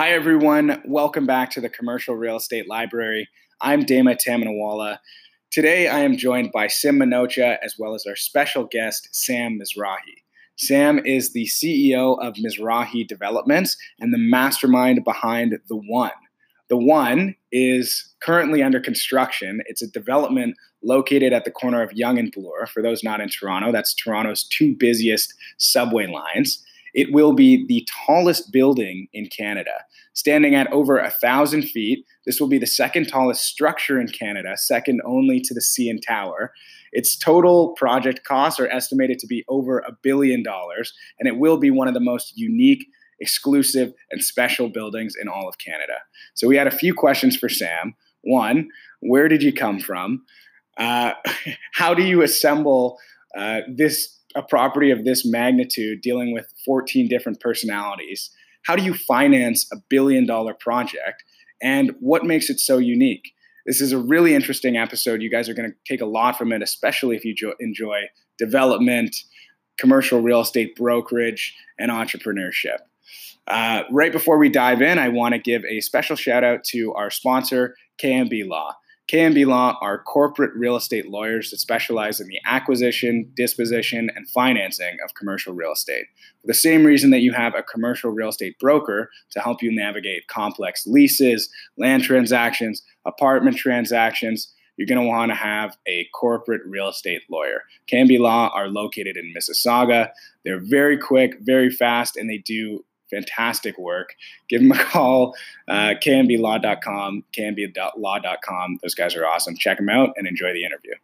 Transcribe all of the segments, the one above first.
Hi, everyone. Welcome back to the Commercial Real Estate Library. I'm Dama Tamanawala. Today, I am joined by Sim Minocha as well as our special guest, Sam Mizrahi. Sam is the CEO of Mizrahi Developments and the mastermind behind The One. The One is currently under construction. It's a development located at the corner of Yonge and Bloor. For those not in Toronto, that's Toronto's two busiest subway lines. It will be the tallest building in Canada, standing at over a thousand feet. This will be the second tallest structure in Canada, second only to the CN Tower. Its total project costs are estimated to be over a billion dollars, and it will be one of the most unique, exclusive, and special buildings in all of Canada. So, we had a few questions for Sam. One, where did you come from? Uh, how do you assemble uh, this a property of this magnitude dealing with 14 different personalities? How do you finance a billion dollar project? And what makes it so unique? This is a really interesting episode. You guys are going to take a lot from it especially if you jo- enjoy development commercial real estate brokerage and entrepreneurship. Uh, right before we dive in i want to give a special shout out to our sponsor kmb law KMB Law are corporate real estate lawyers that specialize in the acquisition, disposition, and financing of commercial real estate. For the same reason that you have a commercial real estate broker to help you navigate complex leases, land transactions, apartment transactions, you're going to want to have a corporate real estate lawyer. KMB Law are located in Mississauga. They're very quick, very fast, and they do fantastic work. Give them a call, uh, kmblaw.com, kmblaw.com. Those guys are awesome. Check them out and enjoy the interview.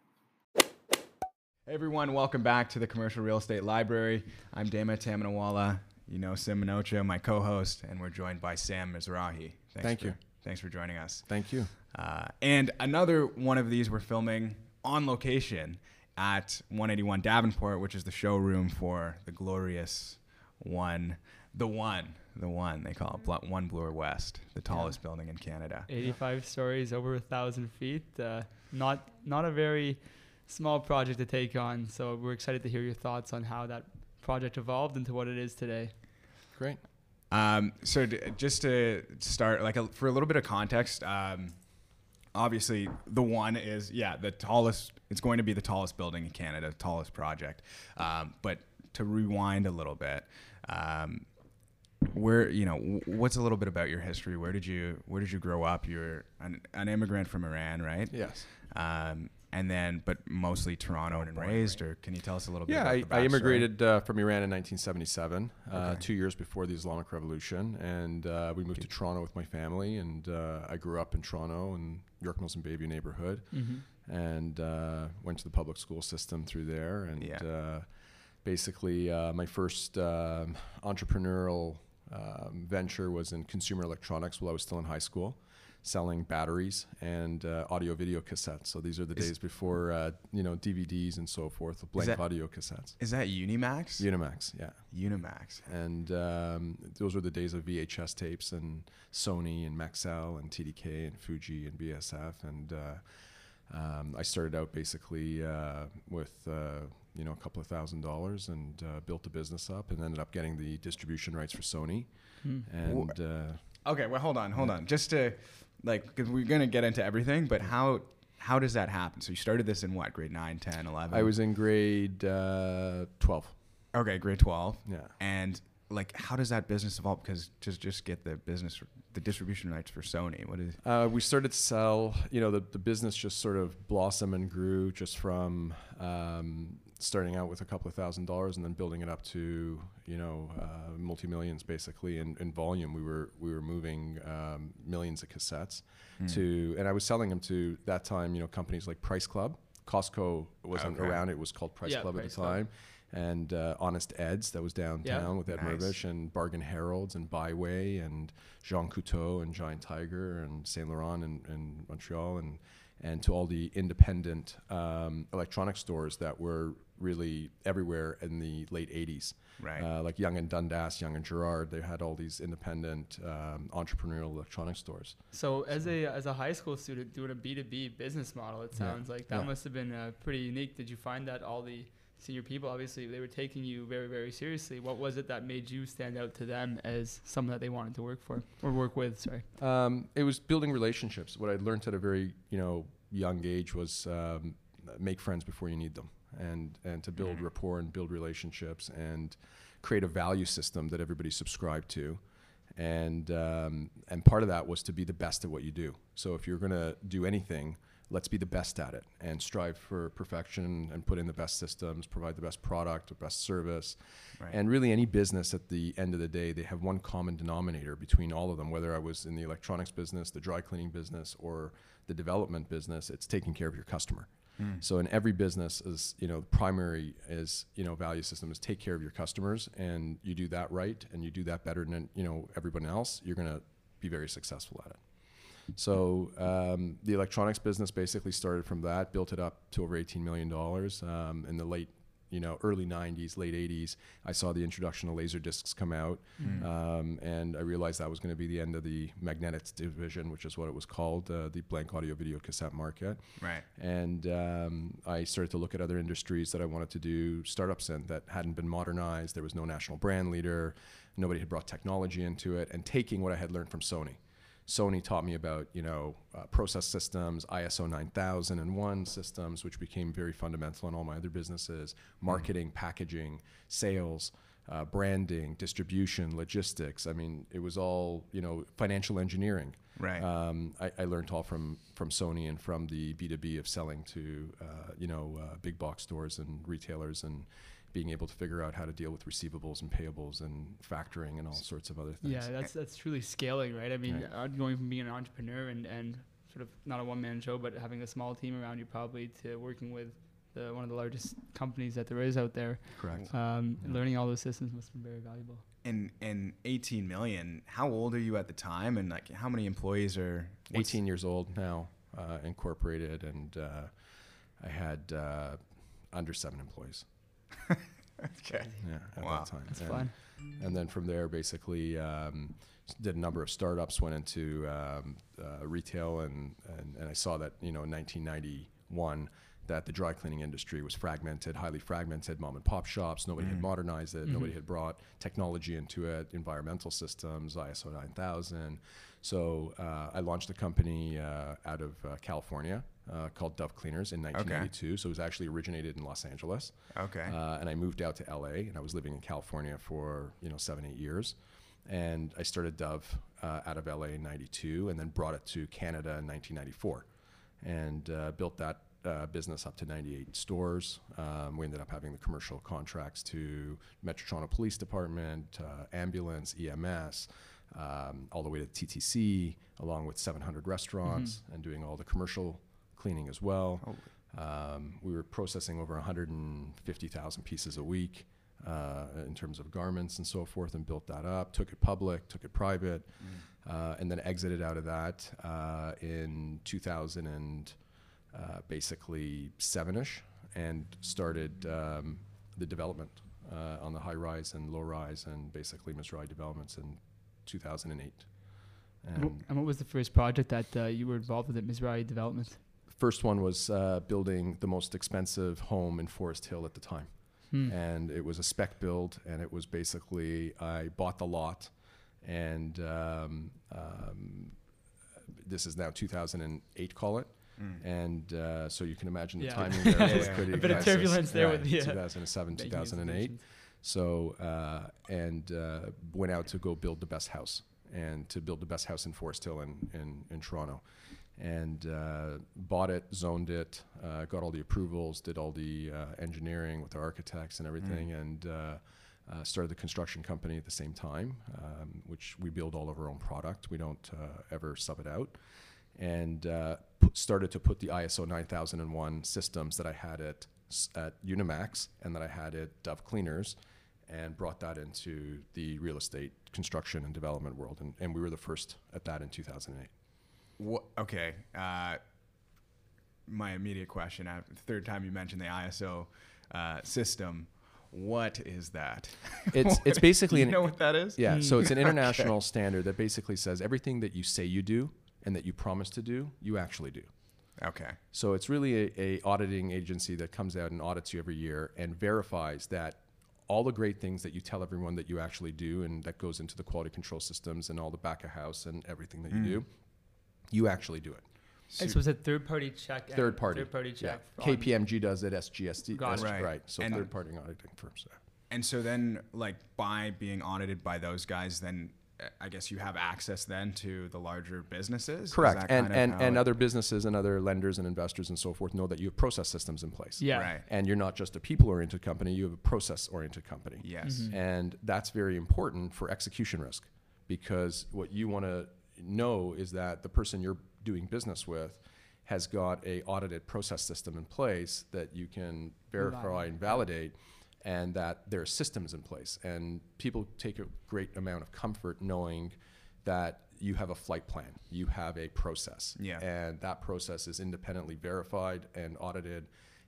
Hey everyone, welcome back to the Commercial Real Estate Library. I'm Dama Tamanawala, you know Sim Minocha, my co-host, and we're joined by Sam Mizrahi. Thanks Thank for, you. Thanks for joining us. Thank you. Uh, and another one of these we're filming on location at 181 Davenport, which is the showroom for the glorious one the one, the one they call it One Bloor West, the tallest yeah. building in Canada. 85 stories, over a thousand feet. Uh, not not a very small project to take on. So we're excited to hear your thoughts on how that project evolved into what it is today. Great. Um, so d- just to start, like a, for a little bit of context, um, obviously the one is yeah the tallest. It's going to be the tallest building in Canada, tallest project. Um, but to rewind a little bit. Um, where you know what's a little bit about your history? Where did you where did you grow up? You're an, an immigrant from iran right? Yes. Um, and then but mostly toronto and raised or can you tell us a little yeah, bit yeah I, I, immigrated uh, from iran in 1977 uh, okay. uh, two years before the islamic revolution and uh, we moved to toronto with my family and uh, i grew up in toronto and york mills and bayview neighborhood mm-hmm. and uh, went to the public school system through there and yeah. basically my first entrepreneurial um, venture was in consumer electronics while I was still in high school, selling batteries and uh, audio video cassettes. So these are the is days before uh, you know DVDs and so forth, blank that, audio cassettes. Is that Unimax? Unimax, yeah. Unimax. And um, those were the days of VHS tapes and Sony and Maxell and TDK and Fuji and BSF and. Uh, um, I started out basically uh, with uh, you know a couple of thousand dollars and uh, built a business up and ended up getting the distribution rights for Sony. Hmm. And uh, okay, well, hold on, hold on, just to like because we're gonna get into everything, but how how does that happen? So you started this in what grade 9, 10, 11? I was in grade uh, twelve. Okay, grade twelve. Yeah, and like how does that business evolve because just just get the business the distribution rights for sony what is uh, we started to sell you know the, the business just sort of blossomed and grew just from um, starting out with a couple of thousand dollars and then building it up to you know uh, multi millions basically in, in volume. We were we were moving um, millions of cassettes mm. to, and I was selling them to that time. You know, companies like Price Club, Costco wasn't okay. around. It was called Price yeah, Club Price at the time. Club. And uh, Honest Ed's that was downtown yeah. with Ed nice. Mirvish and Bargain Harold's and BiWay and Jean Coutu and Giant Tiger and Saint Laurent and, in Montreal and and to all the independent um, electronic stores that were really everywhere in the late 80s. Right. Uh, like Yonge and Dundas, Yonge and Gerrard, they had all these independent um, entrepreneurial electronic stores. So, as so. a as a high school student doing a B2B business model, it sounds yeah. like that yeah. must have been uh, pretty unique. Did you find that all the senior people, obviously they were taking you very, very seriously. What was it that made you stand out to them as someone that they wanted to work for or work with? Sorry. Um, it was building relationships. What I'd learned at a very you know young age was um, make friends before you need them, and and to build Mhm. rapport and build relationships and create a value system that everybody subscribed to. And um, and part of that was to be the best at what you do. So if you're going to do anything, let's be the best at it and strive for perfection and put in the best systems, provide the best product, the best service, Right. and really, any business at the end of the day, they have one common denominator between all of them. Whether I was in the electronics business, the dry cleaning business, or the development business, it's taking care of your customer. Mm. So in every business, is you know, the primary is you know value system is take care of your customers, and you do that right, and you do that better than you know everyone else. You're gonna be very successful at it. So um, the electronics business basically started from that, built it up to over 18 million dollars um, in the late, you know, early 90s, late 80s. I saw the introduction of laser discs come out, Mm. um, and I realized that was going to be the end of the magnetics division, which is what it was called, uh, the blank audio video cassette market. Right. And um, I started to look at other industries that I wanted to do startups in that hadn't been modernized. There was no national brand leader. Nobody had brought technology into it. And taking what I had learned from Sony. Sony taught me about, you know, uh, process systems, ISO 9001 systems, which became very fundamental in all my other businesses, marketing, packaging, sales, uh, branding, distribution, logistics. I mean, it was all, you know, financial engineering. Right. Um, I, I learned all from from Sony and from the B two B of selling to uh, you know uh, big box stores and retailers and being able to figure out how to deal with receivables and payables and factoring and all sorts of other things. Yeah, that's that's truly scaling, right? I mean, Right. uh, going from being an entrepreneur and, and sort of not a one man show, but having a small team around you, probably to working with the, one of the largest companies that there is out there. correct. Um, Yeah. Learning all those systems must have been very valuable. And and 18 million. How old are you at the time? And like, how many employees are? 18 years old now, uh, incorporated, and uh, I had uh, under seven employees. Okay. Yeah, at Wow. that time. That's And- fun. and then from there basically um, did a number of startups went into um, uh, retail and, and and I saw that you know in 1991 that the dry cleaning industry was fragmented highly fragmented mom and pop shops nobody had Mm. modernized it Mhm. nobody had brought technology into it environmental systems ISO 9000 so uh, I launched a company uh, out of uh, California uh, called Dove Cleaners in 1992 so it was actually originated in Los Angeles Okay. uh, and I moved out to LA, and I was living in California for you know seven, eight years. And I started Dove uh, out of LA in '92, and then brought it to Canada in 1994, and uh, built that uh, business up to 98 stores. Um, we ended up having the commercial contracts to Metro Toronto Police Department, uh, ambulance, EMS. Um, all the way to TTC, along with 700 restaurants, and doing all the commercial cleaning as well. Oh, Um, we were processing over 150,000 pieces a week uh, in terms of garments and so forth, and built that up. Took it public, took it private, mm. uh, and then exited out of that uh, in 2000 and uh, basically seven-ish, and started um, the development uh, on the high rise and low rise, and basically Mizrahi developments in 2008. And, And and what was the first project that uh, you were involved with at Mizrahi Development? first one was uh, building the most expensive home in Forest Hill at the time. Hmm. and it was a spec build and it was basically i bought the lot and um, um, this is now 2008 call it Mm. and uh, so you can imagine the Yeah. timing there Yeah, was yeah. pretty A bit of turbulence there Yeah, with the, uh, 2007 Banking 2008 institutions. So uh, and uh, went out to go build the best house and to build the best house in Forest Hill in in, in Toronto, and uh, bought it, zoned it, uh, got all the approvals, did all the uh, engineering with the architects and everything, and. Uh, uh, started the construction company at the same time, um, which we build all of our own product. We don't uh, ever sub it out, and uh, started to put the ISO 9001 systems that I had at at Unimax and that I had at Dove Cleaners, and brought that into the real estate construction and development world. And, and we were the first at that in 2008. What, okay. Uh, my immediate question, after the third time you mentioned the ISO uh, system, what is that? It's- it's basically you an- know what that is? Yeah, so it's an Okay. international standard that basically says everything that you say you do and that you promise to do, you actually do. Okay. So it's really a, a auditing agency that comes out and audits you every year and verifies that all the great things that you tell everyone that you actually do and that goes into the quality control systems and all the back of house and everything that you hmm. do, you actually do it. And so it's a third party check. and Third party. Third party check. on- KPMG does it, SGSD, Got it. Right. right. So And- third party auditing firms. yeah. And so then, like, by being audited by those guys, then I guess you have access then to the larger businesses. Correct. And, and, and other businesses and other lenders and investors and so forth know that you have process systems in place. Yeah. Right. And you're not just a people oriented company, you have a process oriented company. Yes. Mm-hmm. And that's very important for execution risk because what you want to know is that the person you're doing business with has got a audited process system in place that you can verify and validate and that there are systems in place. And people take a great amount of comfort knowing that you have a flight plan, you have a process. Yeah. And that process is independently verified and audited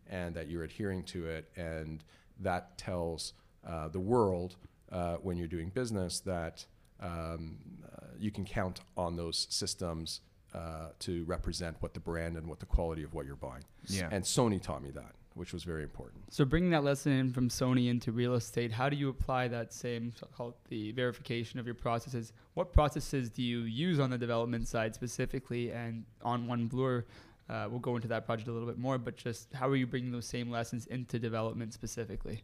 and that you're adhering to it. And that tells uh, the world uh, when you're doing business that um, uh, you can count on those systems uh, to represent what the brand and what the quality of what you're buying. Yeah. And Sony taught me that, which was very important. So bringing that lesson in from Sony into real estate, how do you apply that same so-called the verification of your processes? What processes do you use on the development side specifically, and on One Bloor? Uh, we'll go into that project a little bit more, but just how are you bringing those same lessons into development specifically?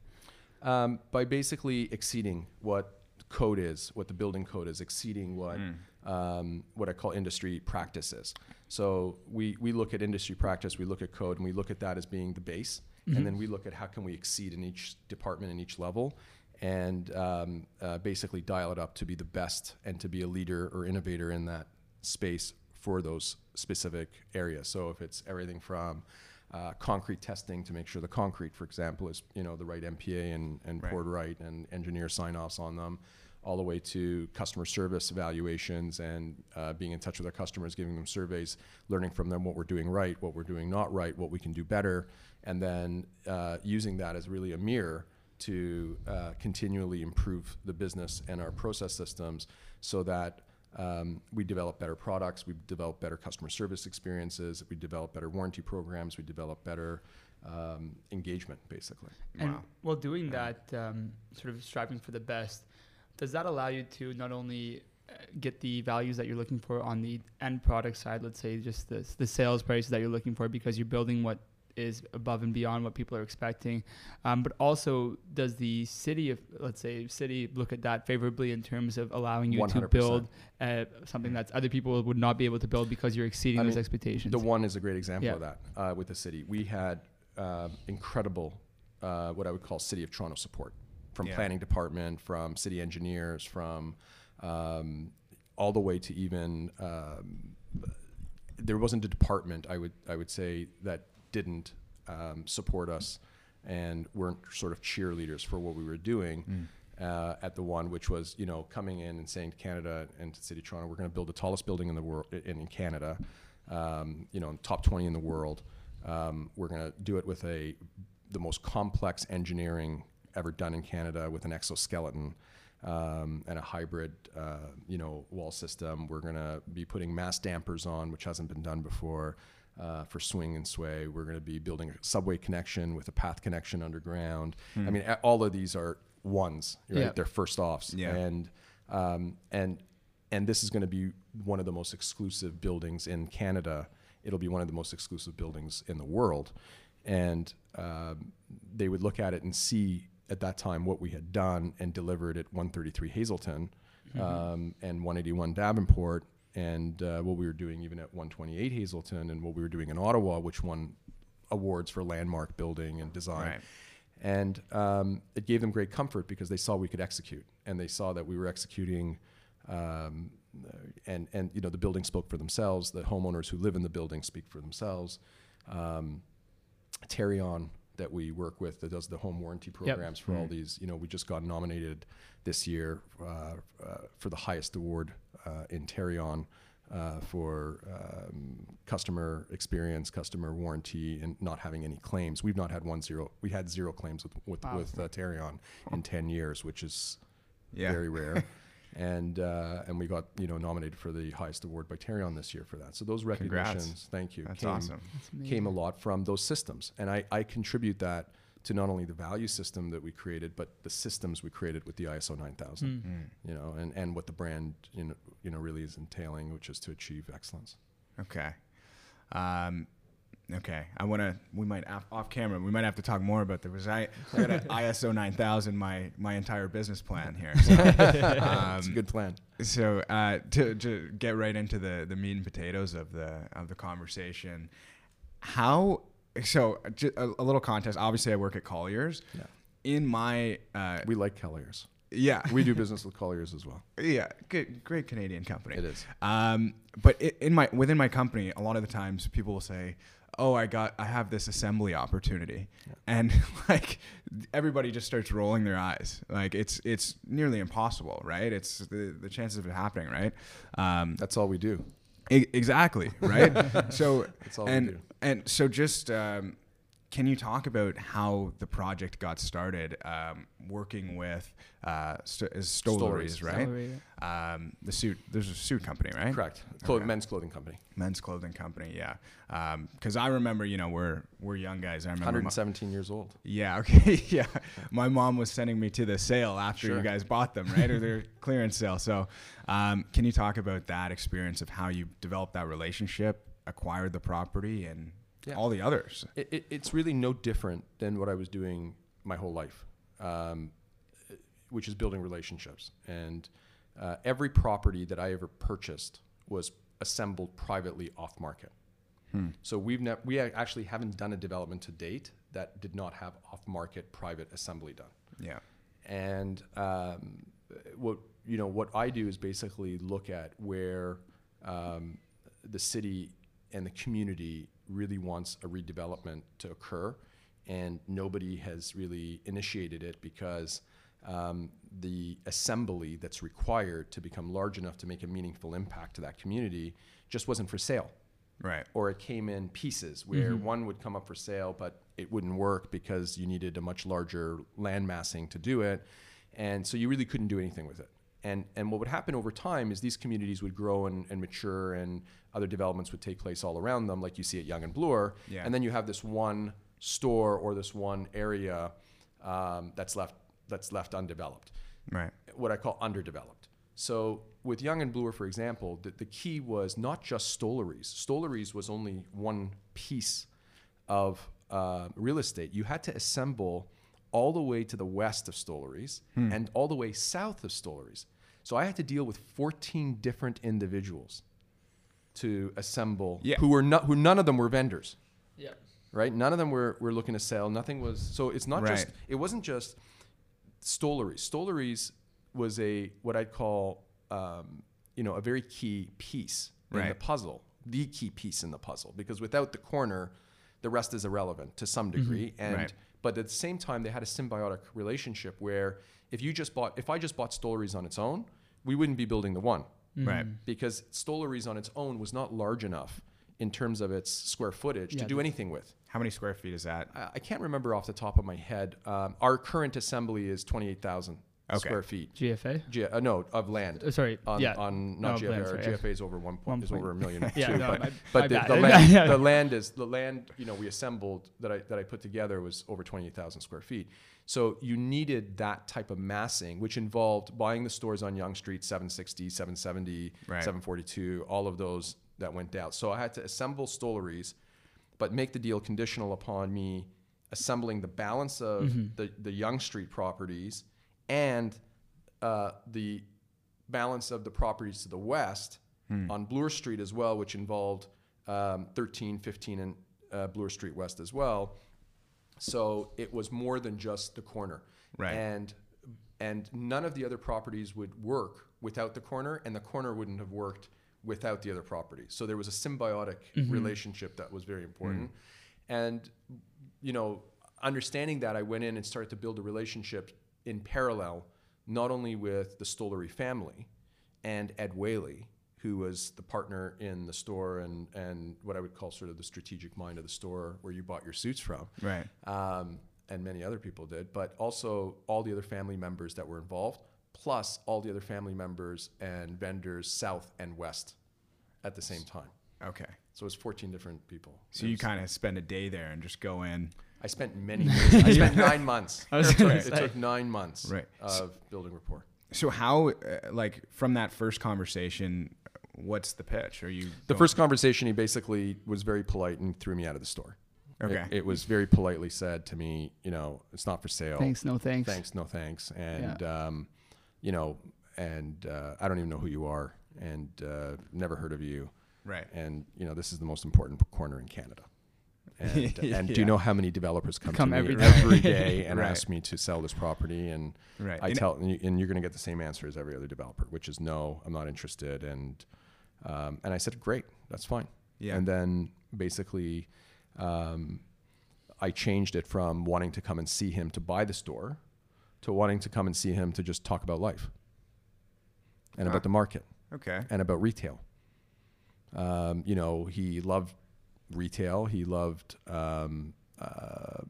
Um, by basically exceeding what code is, what the building code is, exceeding what um, what I call industry practices. So we we look at industry practice, we look at code, and we look at that as being the base, and then we look at how can we exceed in each department in each level, and um, uh, basically dial it up to be the best and to be a leader or innovator in that space for those specific areas. So if it's everything from uh, concrete testing to make sure the concrete, for example, is you know the right MPA and, and Right. poured right and engineer sign offs on them, all the way to customer service evaluations and uh, being in touch with our customers, giving them surveys, learning from them what we're doing right, what we're doing not right, what we can do better, and then uh, using that as really a mirror to uh, continually improve the business and our process systems so that um, we develop better products, we develop better customer service experiences, we develop better warranty programs, we develop better um, engagement, basically. And Wow. while doing that, um, sort of striving for the best, does that allow you to not only uh, get the values that you're looking for on the end product side, let's say just the, the sales prices that you're looking for because you're building what is above and beyond what people are expecting, um, but also does the city of, let's say, city look at that favorably in terms of allowing you to 100%. build uh, something that other people would not be able to build because you're exceeding I those mean, expectations? The one is a great example Yeah. of that uh, with the city. We had um incredible, uh, what I would call City of Toronto support from Yeah. planning department, from city engineers, from um, all the way to even um, there wasn't a department I would I would say that didn't um, support us and weren't sort of cheerleaders for what we were doing. Uh, at the one, which was you know coming in and saying to Canada and to City of Toronto, we're going to build the tallest building in the world in, in Canada, um, you know, top 20 in the world. Um, we're going to do it with a the most complex engineering ever done in Canada with an exoskeleton um, and a hybrid, uh, you know, wall system. We're going to be putting mass dampers on, which hasn't been done before. Uh, for swing and sway, we're going to be building a subway connection with a path connection underground. I mean, all of these are ones, right? Yeah. They're first offs, Yeah. and um, and and this is going to be one of the most exclusive buildings in Canada. It'll be one of the most exclusive buildings in the world, and um, they would look at it and see at that time what we had done and delivered at 133 Hazelton um, and 181 Davenport, and uh, what we were doing even at 128 Hazelton, and what we were doing in Ottawa, which won awards for landmark building and design. Right. And um, it gave them great comfort because they saw we could execute, and they saw that we were executing. Um, and and you know the building spoke for themselves. The homeowners who live in the building speak for themselves. Um, Tarion that we work with that does the home warranty programs for all these. You know, we just got nominated this year uh, uh, for the highest award uh, in Tarion uh, for um, customer experience, customer warranty, and not having any claims. We've not had one zero. We had zero claims with with, Wow. with uh, Tarion in ten years, which is Yeah. very rare. and uh, and we got you know nominated for the highest award by Tarion this year for that. So those recognitions, thank you, That's came, awesome. That's came a lot from those systems, and I, I contribute that to not only the value system that we created, but the systems we created with the ISO 9000. Mm. You know, and, and what the brand you know, you know really is entailing, which is to achieve excellence. Okay. Um, okay. I want to. We might off, off camera. We might have to talk more about the I, I got an ISO 9000 my my entire business plan here. So, um, It's a good plan. so uh, to to get right into the the meat and potatoes of the of the conversation, how so a, a little context. Obviously, I work at Colliers. Yeah. In my uh, We like Colliers. yeah We do business with Colliers as well. yeah good great Canadian company. It is. Um, but i in my within my company, a lot of the times people will say, "Oh, I got I have this assembly opportunity," and like everybody just starts rolling their eyes. Like it's it's nearly impossible, right? It's the the chances of it happening, right? Um, That's all we do. e- exactly, right? so That's all we and do. and so just. Um, can you talk about how the project got started, um, working with uh, st- is Stolleries, Stolleries, right? Stollery, Um, the suit, there's a suit company, right? Correct. Okay. Men's clothing company. men's clothing company yeah because i remember you know we're we're young guys i remember my- 117 years old. yeah okay yeah my mom was sending me to the sale after you guys bought them right or their clearance sale so um, can you talk about that experience of how you developed that relationship acquired the property and Yeah. all the others It, it, it's really no different than what I was doing my whole life, um, which is building relationships. And uh, every property that I ever purchased was assembled privately off market. So we've ne- we actually haven't done a development to date that did not have off market private assembly done. yeah And um, what you know, what I do is basically look at where um, the city and the community really wants a redevelopment to occur, and nobody has really initiated it because um, the assembly that's required to become large enough to make a meaningful impact to that community just wasn't for sale right or it came in pieces where one would come up for sale, but it wouldn't work because you needed a much larger land massing to do it. And so you really couldn't do anything with it. And, and what would happen over time is these communities would grow and, and mature and other developments would take place all around them, like you see at Yonge and Bloor. Yeah. And then you have this one store or this one area um, that's left that's left undeveloped right what I call underdeveloped. So with Yonge and Bloor, for example, the, the key was not just Stolleries. Stolleries was only one piece of uh, real estate. You had to assemble all the way to the west of Stolleries and all the way south of Stolleries. So I had to deal with 14 different individuals to assemble Yeah. who were not who none of them were vendors Yeah. right? None of them were, were looking to sell. Nothing was so. It's not just. It wasn't just Stolleries. Stolleries was a what I'd call, um, you know, a very key piece in the puzzle, the key piece in the puzzle, because without the corner, the rest is irrelevant to some degree. And Right. but at the same time, they had a symbiotic relationship where if you just bought, if I just bought Stolleries on its own, we wouldn't be building the one right because Stolleries on its own was not large enough in terms of its square footage Yeah, to do anything with. how many square feet is that I I can't remember off the top of my head. Um, our current assembly is 28,000 Okay. square feet. GFA. G- uh, no, of land. Uh, sorry. On, yeah. on not No, GFA. land, our sorry. GFA is over one point, One is over a million. Yeah, too, no, but my- but my the, the land, the land is the land. You know, we assembled that I that I put together was over 28,000 square feet. So you needed that type of massing, which involved buying the stores on Yonge Street, 760, 770, Right. 742, all of those that went out. So I had to assemble Stolleries, but make the deal conditional upon me assembling the balance of the, the Yonge Street properties and uh, the balance of the properties to the west on Bloor Street as well, which involved um, 13, 15, and uh, Bloor Street West as well. So it was more than just the corner. Right. And and none of the other properties would work without the corner, and the corner wouldn't have worked without the other properties. So there was a symbiotic mm-hmm. relationship that was very important. Mm. And you know, understanding that, I went in and started to build a relationship in parallel, not only with the Stollery family and Ed Whaley, who was the partner in the store and, and what I would call sort of the strategic mind of the store where you bought your suits from. right Um, and many other people did, but also all the other family members that were involved, plus all the other family members and vendors south and west at the same time. Okay. So it was 14 different people. So you kind of spend a day there and just go in. I spent many years. I spent nine months. I was it, took, it took nine months Right. of building rapport. So how, uh, like, from that first conversation, what's the pitch? Are you The first conversation, he basically was very polite and threw me out of the store. It- Okay. It, was very politely said to me, you know, it's not for sale. Thanks, no thanks. Thanks, no thanks. And, um, you know, and uh, I don't even know who you are and uh, never heard of you. Right. And, you know, this is the most important corner in Canada. And, and do you know how many developers come, Come to every me day. every day and Right. ask me to sell this property? And Right. I And- tell, and you- and you're going to get the same answer as every other developer, which is no, I'm not interested. And um, and I said, great, that's fine. Yeah. And then basically, um, I changed it from wanting to come and see him to buy the store, to wanting to come and see him to just talk about life, and about the market, Okay. and about retail. Um, you know, he loved retail. He loved. Um, uh,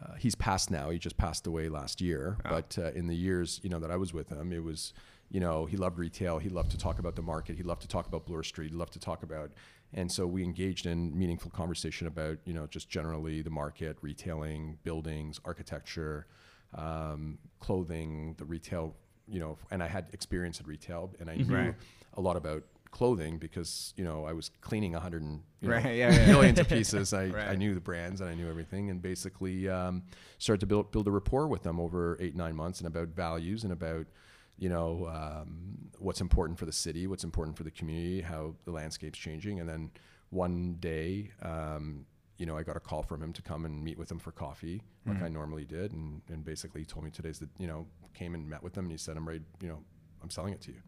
uh, he's passed now. He just passed away last year. But uh, in the years, you know, that I was with him, it was, you know, he loved retail. He loved to talk about the market. He loved to talk about Bloor Street. He loved to talk about, and so we engaged in meaningful conversation about, you know, just generally the market, retailing, buildings, architecture, um, clothing, the retail, you know, and I had experience in retail, and I knew Right. a lot about clothing because you know I was cleaning a hundred and you know, Right, yeah, yeah. millions of pieces. I, I knew the brands and I knew everything, and basically um, started to build build a rapport with them over eight nine months, and about values and about you know um, what's important for the city, what's important for the community, how the landscape's changing, and then one day. Um, you know, I got a call from him to come and meet with him for coffee, like Mm-hmm. I normally did, and, and basically he told me today's the, you know, came and met with him, and he said, "I'm ready, you know, I'm selling it to you."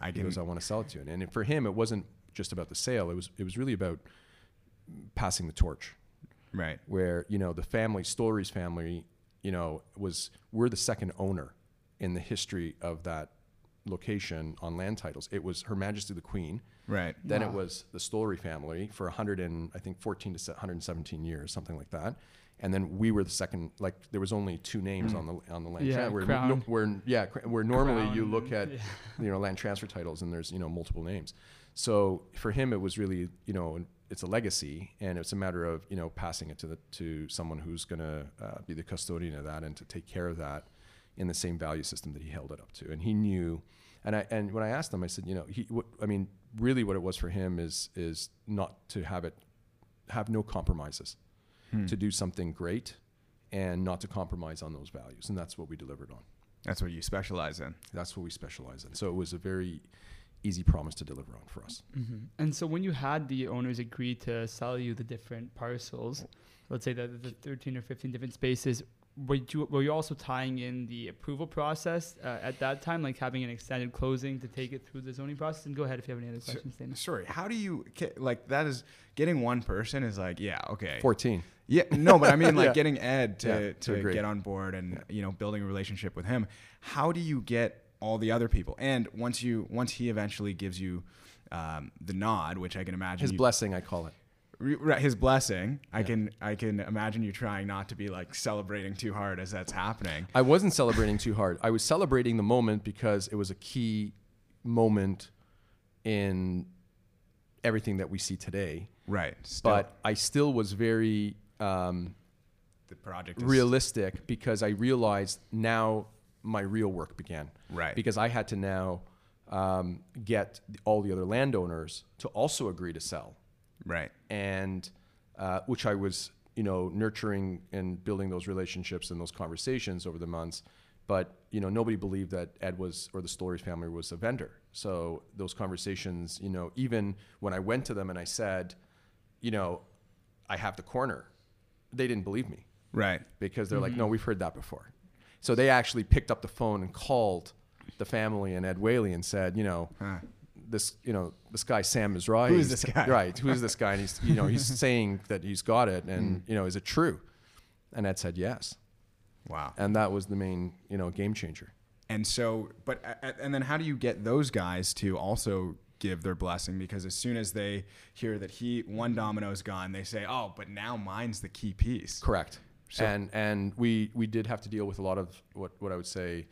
I can. goes, I want to sell it to you. And for him, it wasn't just about the sale. It was it was really about passing the torch. Right. Where you know the family, Stolleries family, you know, was we're the second owner in the history of that location on land titles. It was Her Majesty the Queen. Right. Then it was the Stollery family for 100 and I think 14 to 117 years, something like that. And then we were the second. Like there was only two names on the on the land. Yeah, tran- where, Crown. no, where yeah, where normally you look at yeah. you know land transfer titles and there's you know multiple names. So for him, it was really you know it's a legacy and it's a matter of you know passing it to the to someone who's going to uh, be the custodian of that and to take care of that in the same value system that he held it up to. And he knew. And I and when I asked him, I said, you know, he. What, I mean, really, what it was for him is is not to have it have no compromises, to do something great, and not to compromise on those values. And that's what we delivered on. That's what you specialize in. That's what we specialize in. So it was a very easy promise to deliver on for us. hmm And so when you had the owners agree to sell you the different parcels, let's say the, the 13 or 15 different spaces, were you, were you also tying in the approval process uh, at that time, like having an extended closing to take it through the zoning process? And go ahead if you have any other So- questions, Dana. Sorry. How do you like that? Is getting one person is like yeah okay. Fourteen. Yeah, no, but I mean like Yeah. getting Ed to, Yeah, to to agree. get on board and you know building a relationship with him. How do you get all the other people? And once you once he eventually gives you um, the nod, which I can imagine His you- blessing, I call it. His blessing. I can I can imagine you trying not to be like celebrating too hard as that's happening. I wasn't celebrating too hard. I was celebrating the moment because it was a key moment in everything that we see today. Right. Still, But I still was very um, the project is realistic because I realized now my real work began. Right. Because I had to now um, get all the other landowners to also agree to sell, right. and uh, which I was, you know, nurturing and building those relationships and those conversations over the months. But you know, nobody believed that Ed was or the Stolleries family was a vendor. So those conversations, you know, even when I went to them and I said, you know, I have the corner, they didn't believe me Right. because they're Mm-hmm. like, no, we've heard that before. So they actually picked up the phone and called the family and Ed Whaley and said, you know, Huh. This, you know, this guy Sam Mizrahi. Who is this guy? Right. Who is this guy? And he's, you know, he's saying that he's got it, and Mm. you know, is it true? And Ed said yes, Wow. and that was the main, you know, game changer. And so, but and then how do you get those guys to also give their blessing? Because as soon as they hear that he one domino's gone, they say, "Oh, but now mine's the key piece." Correct. So- and and we we did have to deal with a lot of what what I would say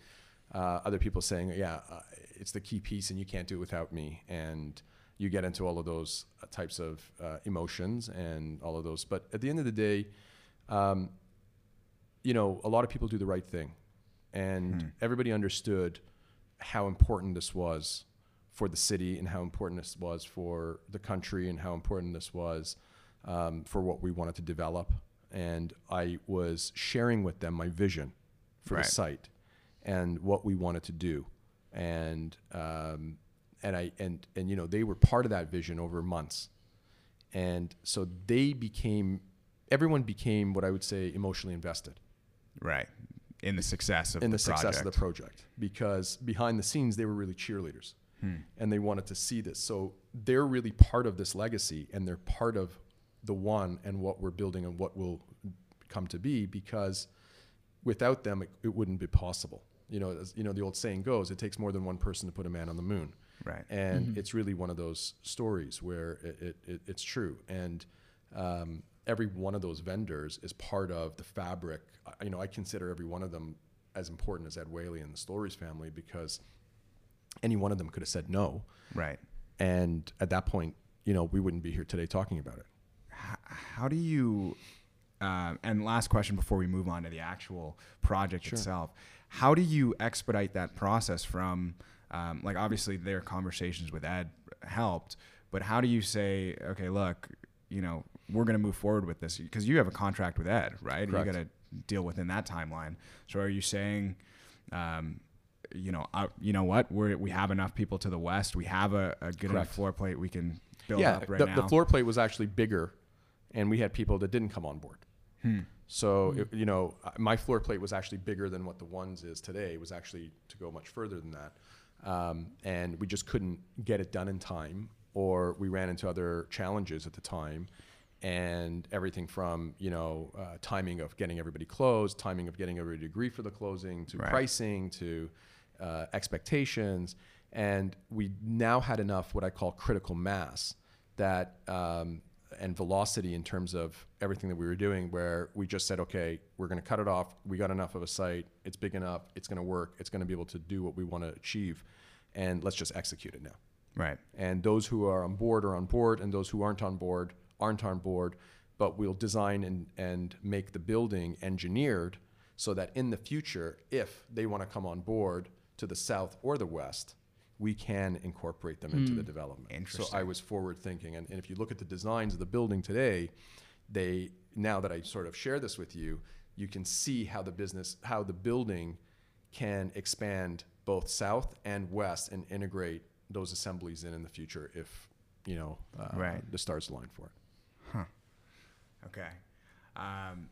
Uh, other people saying, yeah, uh, it's the key piece and you can't do it without me. And you get into all of those uh, types of uh, emotions and all of those. But at the end of the day, um, you know, a lot of people do the right thing. And Hmm. everybody understood how important this was for the city and how important this was for the country and how important this was um, for what we wanted to develop. And I was sharing with them my vision for Right. the site and what we wanted to do. And um, and I and and you know they were part of that vision over months, and so they became everyone became what I would say emotionally invested Right. In the success of in the, the, success of the project. because behind the scenes they were really cheerleaders Hmm. and they wanted to see this so they're really part of this legacy and they're part of the one and what we're building and what will come to be because without them it, it wouldn't be possible you know as you know the old saying goes it takes more than one person to put a man on the moon. Right. and it's really one of those Stolleries where it, it, it, it's true. And um, every one of those vendors is part of the fabric. I- you know i consider every one of them as important as ed whaley and the stories family because any one of them could have said no. Right. and at that point you know we wouldn't be here today talking about it. H- how do you um, and last question before we move on to the actual project Sure. itself how do you expedite that process from um, like obviously their conversations with ed helped but how do you say okay look you know we're going to move forward with this because you have a contract with ed right? Correct. you got to deal within that timeline. So are you saying um, you know uh, you know what? We we have enough people to the west. We have a, a good enough floor plate we can build yeah up right the, now. the floor plate was actually bigger and we had people that didn't come on board. Hmm. So it, you know, my floor plate was actually bigger than what the ones is today. It was actually to go much further than that, um, and we just couldn't get it done in time, or we ran into other challenges at the time, and everything from you know uh, timing of getting everybody closed, timing of getting everybody to agree for the closing, to Right. pricing, to uh, expectations, and we now had enough what I call critical mass that um, and velocity in terms of everything that we were doing where we just said okay we're going to cut it off. We got enough of a site. It's big enough. It's going to work. It's going to be able to do what we want to achieve. And let's just execute it now. Right. And those who are on board are on board and those who aren't on board aren't on board. But we'll design and, and make the building engineered so that in the future if they want to come on board to the south or the west we can incorporate them into the development so i was forward thinking and, and if you look at the designs of the building today they now that i sort of share this with you you can see how the business how the building can expand both south and west and integrate those assemblies in in the future if you know uh, Right. the stars align for it Okay. Um,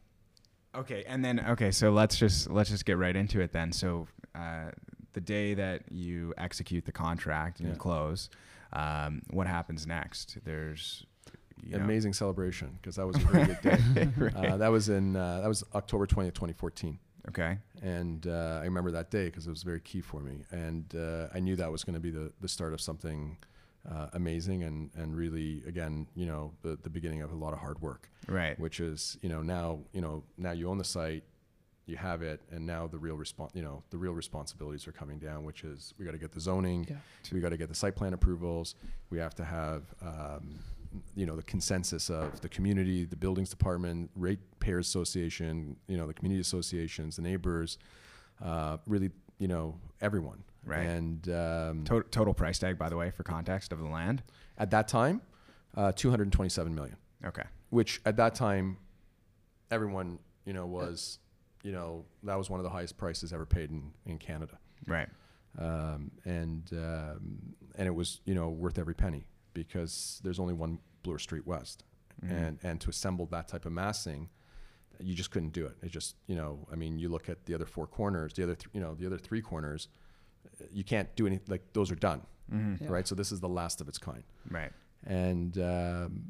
okay, and then okay, so let's just let's just get right into it then. So uh, the day that you execute the contract and you close, um, what happens next? There's you know- amazing celebration because that was a very good day Right. uh, that was in uh, that was october 20th 2014 Okay. and uh, I remember that day because it was very key for me, and uh, I knew that was going to be the, the start of something uh, amazing and, and really again you know the, the beginning of a lot of hard work, Right. which is you know now you know now you own the site, you have it, and now the real response you know the real responsibilities are coming down, which is we got to get the zoning, Yeah. we got to get the site plan approvals, we have to have um, you know the consensus of the community, the buildings department, ratepayers association, you know the community associations, the neighbors, uh, really you know everyone. Right. And um, To- total price tag, by the way, for context of the land. at that time, uh, 227 million, Okay. which at that time, everyone you know was you know that was one of the highest prices ever paid in, in Canada. Right. um, and um, and it was you know worth every penny because there's only one Bloor Street West, Mhm. and and to assemble that type of massing, you just couldn't do it. It just you know I mean you look at the other four corners, the other th- you know the other three corners, uh, you can't do any like those are done, Mhm. Yeah. right? So this is the last of its kind Right. and um,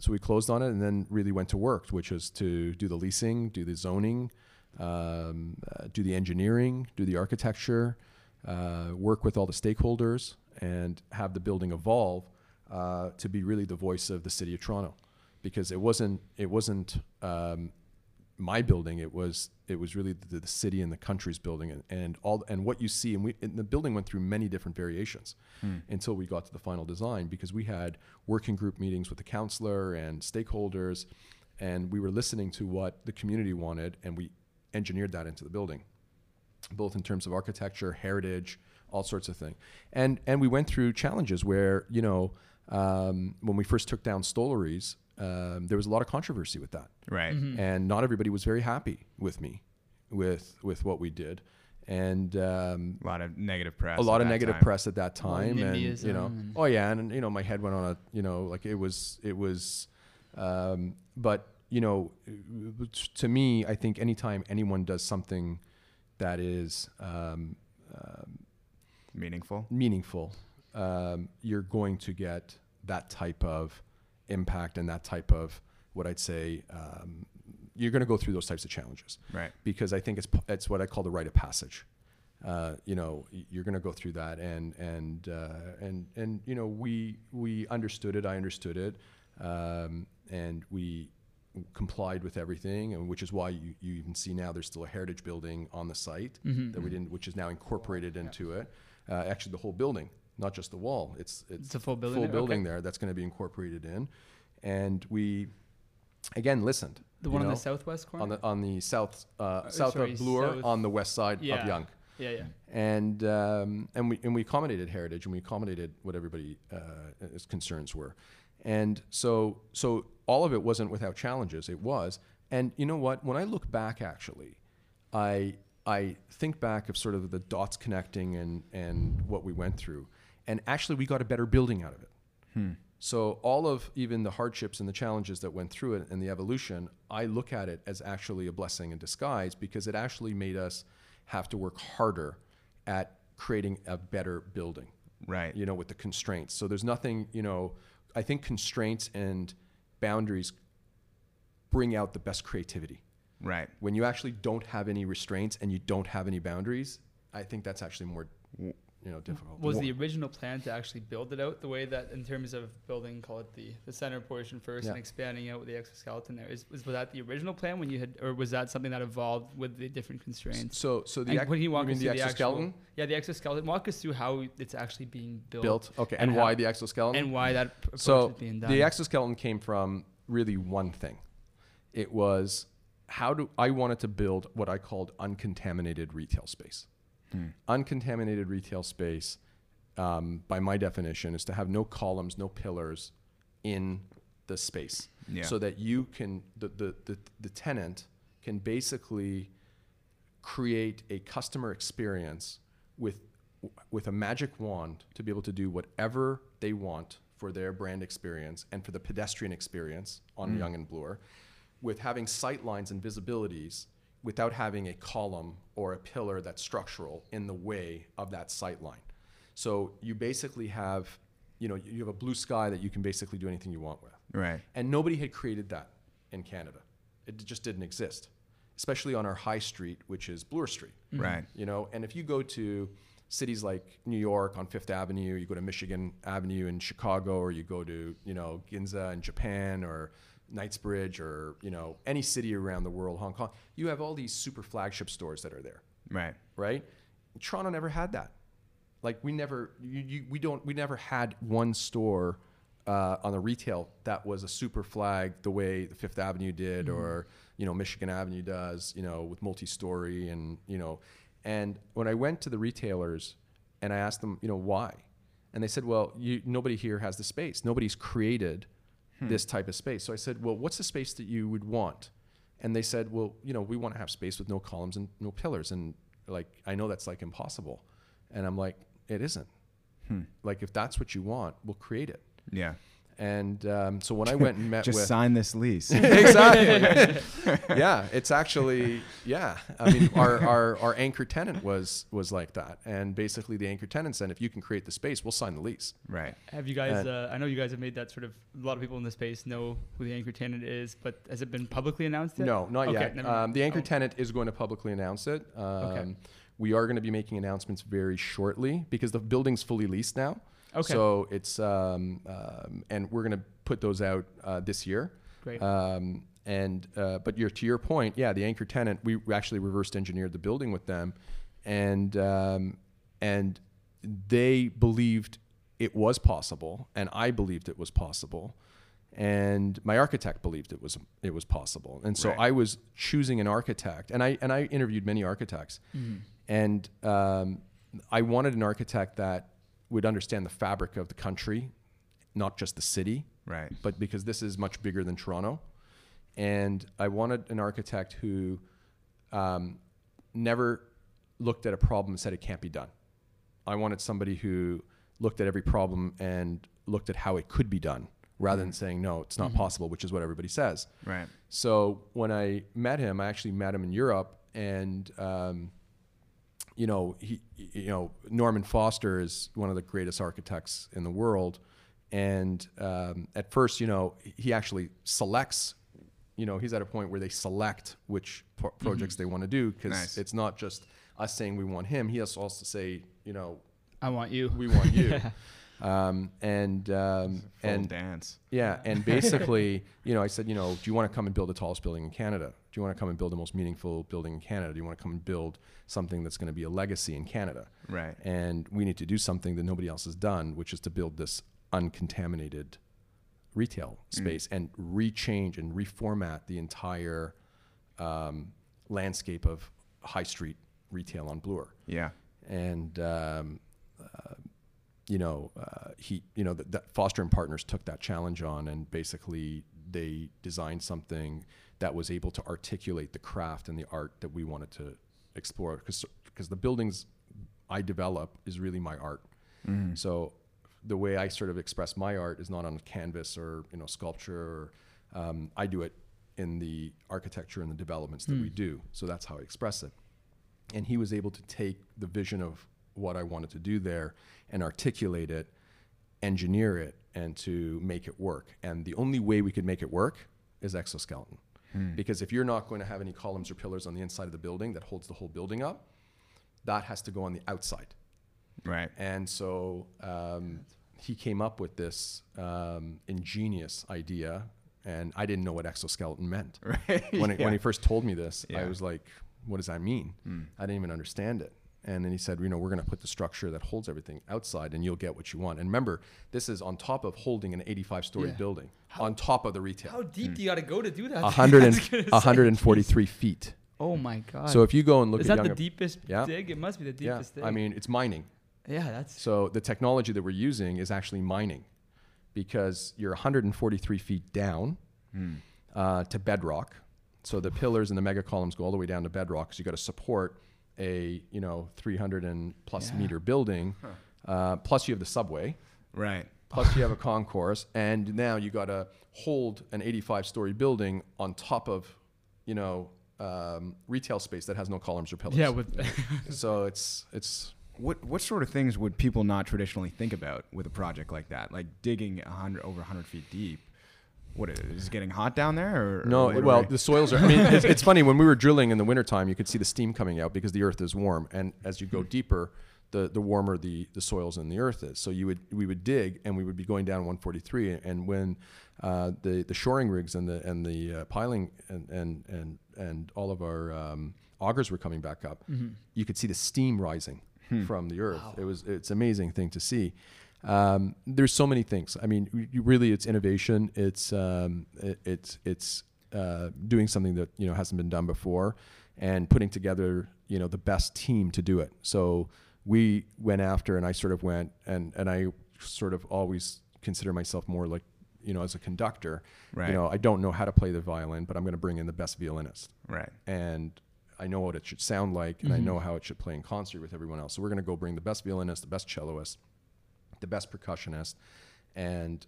so we closed on it and then really went to work which was to do the leasing do the zoning um, uh, do the engineering do the architecture uh, work with all the stakeholders and have the building evolve uh, to be really the voice of the city of toronto. Because it wasn't it wasn't um, my building. It was it was really the, the city and the country's building, and, and all and what you see. And we and the building went through many different variations until we got to the final design because we had working group meetings with the councillor and stakeholders, and we were listening to what the community wanted, and we engineered that into the building both in terms of architecture, heritage, all sorts of things. And and we went through challenges where you know um, when we first took down Stolleries, um, there was a lot of controversy with that, Right. and not everybody was very happy with me, with with what we did, and. Um, A lot of negative press. a lot of negative time. press at that lot of time, and you know, and- oh yeah, and you know, my head went on a, you know, like it was, it was, um, but you know, to me, I think anytime anyone does something that is um, Meaningful. meaningful, um, you're going to get that type of impact and that type of what I'd say. Um, you're going to go through those types of challenges Right. because I think it's it's what I call the rite of passage. Uh, you know, you're going to go through that, and and uh, and and you know, we we understood it. I understood it, um, and we complied with everything, and which is why you, you even see now there's still a heritage building on the site Mm-hmm. that we didn't, which is now incorporated into it. Uh, actually, the whole building, not just the wall. It's it's, It's a full building full there? building Okay. there that's going to be incorporated in, and we again listened. The one on the southwest corner. on the on the south uh, south sorry, of Bloor south- on the west side Yeah. of Yonge, yeah, yeah. and um, and we and we accommodated heritage and we accommodated what everybody uh, concerns were, and so so all of it wasn't without challenges. It was, and you know what? When I look back, actually, I I think back of sort of the dots connecting and and what we went through, and actually we got a better building out of it. Hmm. So all of even the hardships and the challenges that went through it and the evolution, I look at it as actually a blessing in disguise because it actually made us have to work harder at creating a better building. Right. You know, with the constraints. So there's nothing, you know, I think constraints and boundaries bring out the best creativity. Right. When you actually don't have any restraints and you don't have any boundaries, I think that's actually more, you know, difficult. Was the original plan to actually build it out the way that, in terms of building, call it the, the center portion first Yeah. and expanding out with the exoskeleton there? Is, was, was that the original plan when you had, or was that something that evolved with the different constraints? so so the ex- can you walk mean us the through the exoskeleton actual, yeah, the exoskeleton. Walk us through how it's actually being built, built? Okay, and and, how- why the exoskeleton? and why that approach so is being done. the exoskeleton came from really one thing it was how do i wanted to build what i called uncontaminated retail space uncontaminated retail space um, by my definition is to have no columns no pillars in the space. Yeah. so that you can the, the, the, the tenant can basically create a customer experience with with a magic wand to be able to do whatever they want for their brand experience and for the pedestrian experience on Yonge and Bloor, with having sight lines and visibilities without having a column or a pillar that's structural in the way of that sight line. So you basically have, you know, you have a blue sky that you can basically do anything you want with. Right. And nobody had created that in Canada. It just didn't exist, especially on our high street, which is Bloor Street. Mm-hmm. Right. You know, and if you go to cities like New York on Fifth Avenue, you go to Michigan Avenue in Chicago, or you go to you know Ginza in Japan, or Knightsbridge, or you know any city around the world, Hong Kong, you have all these super flagship stores that are there Right. right? Toronto never had that. Like we never, you, you, we don't, we never had one store uh, on the retail that was a super flag the way the Fifth Avenue did, or you know Michigan Avenue does, you know, with multi-story and you know. And when I went to the retailers and I asked them, you know, why, and they said, well, you, nobody here has the space. Nobody's created Hmm. this type of space. So I said, well, what's the space that you would want? And they said, well, you know, we want to have space with no columns and no pillars. And like, I know that's like impossible. And I'm like, it isn't. Hmm. Like, if that's what you want, we'll create it. Yeah. And um, so when I went and met Just with sign this lease. exactly, yeah, it's actually yeah. I mean, our, our our anchor tenant was was like that, and basically the anchor tenant said, if you can create the space, we'll sign the lease. right. Have you guys? Uh, I know you guys have made that sort of. A lot of people in the space know who the anchor tenant is, but has it been publicly announced yet? No, not Okay, yet. Um, the anchor Oh. tenant is going to publicly announce it. Um, We are going to be making announcements very shortly because the building's fully leased now. Okay. So it's um, um, and we're going to put those out uh, this year. Great. Um, and uh, but you're, to your point, yeah, the anchor tenant, we actually reversed engineered the building with them, and um, and they believed it was possible, and I believed it was possible, and my architect believed it was it was possible, and so Right. I was choosing an architect, and I and I interviewed many architects, and um, I wanted an architect that would understand the fabric of the country, not just the city, Right. but because this is much bigger than Toronto. And I wanted an architect who um, never looked at a problem and said it can't be done. I wanted somebody who looked at every problem and looked at how it could be done rather than saying, no, it's not possible, which is what everybody says. Right. So when I met him, I actually met him in Europe, and um, you know, he, you know, Norman Foster is one of the greatest architects in the world, and um, at first, you know, he actually selects. You know, he's at a point where they select which pro- projects they want to do because Nice. it's not just us saying we want him. He has to also say, you know, I want you. we want you. um, and um, and dance. yeah, and basically, you know, I said, you know, do you want to come and build the tallest building in Canada? Do you want to come and build the most meaningful building in Canada? Do you want to come and build something that's going to be a legacy in Canada? Right. And we need to do something that nobody else has done, which is to build this uncontaminated retail space and rechange and reformat the entire um, landscape of high street retail on Bloor Yeah. and um, uh, you know uh, he you know that, that Foster and Partners took that challenge on and basically they designed something that was able to articulate the craft and the art that we wanted to explore. Because because the buildings I develop is really my art. So the way I sort of express my art is not on canvas or you know sculpture or um, I do it in the architecture and the developments that we do. So that's how I express it. And he was able to take the vision of what I wanted to do there and articulate it, engineer it, and to make it work. And the only way we could make it work is exoskeleton. Because if you're not going to have any columns or pillars on the inside of the building that holds the whole building up, that has to go on the outside. Right. And so um, he came up with this um, ingenious idea, and I didn't know what exoskeleton meant. Right. When, he, when he first told me this, I was like, what does that mean? I didn't even understand it. And then he said, you know, we're going to put the structure that holds everything outside and you'll get what you want. And remember, this is on top of holding an 85 story Yeah. building, on top of the retail. How retail. deep do you got to go to do that? 100 and, was gonna 143 feet. Oh my god. So if you go and look is at that the deepest Yeah. dig? It must be the yeah, deepest dig. I mean, it's mining. yeah, that's So the technology that we're using is actually mining because you're 143 feet down uh, to bedrock. So the pillars and the mega columns go all the way down to bedrock because you've got to support a you know 300 and plus Yeah. meter building. Uh, plus you have the subway. Right. Plus you have a concourse, and now you got to hold an 85 story building on top of you know um, retail space that has no columns or pillars. yeah. With so it's it's What what sort of things would people not traditionally think about with a project like that? Like digging a hundred over hundred feet deep. What is is it getting hot down there? Or, or No, what are well, we- the soils are. I mean, it's, it's funny when we were drilling in the wintertime, you could see the steam coming out because the earth is warm, and as you go deeper, the the warmer the the soils and the earth is. So you would we would dig, and we would be going down 143, and when uh, the the shoring rigs and the and the uh, piling and and and and all of our um, augers were coming back up, you could see the steam rising from the earth. It was it's an amazing thing to see. Um, there's so many things. I mean, really, it's innovation. It's um, it, it's it's uh, doing something that you know hasn't been done before, and putting together you know the best team to do it. So we went after, and I sort of went, and and I sort of always consider myself more like you know as a conductor. Right. You know, I don't know how to play the violin, but I'm going to bring in the best violinist right. and I know what it should sound like, and I know how it should play in concert with everyone else. So we're going to go bring the best violinist, the best celloist, the best percussionist, and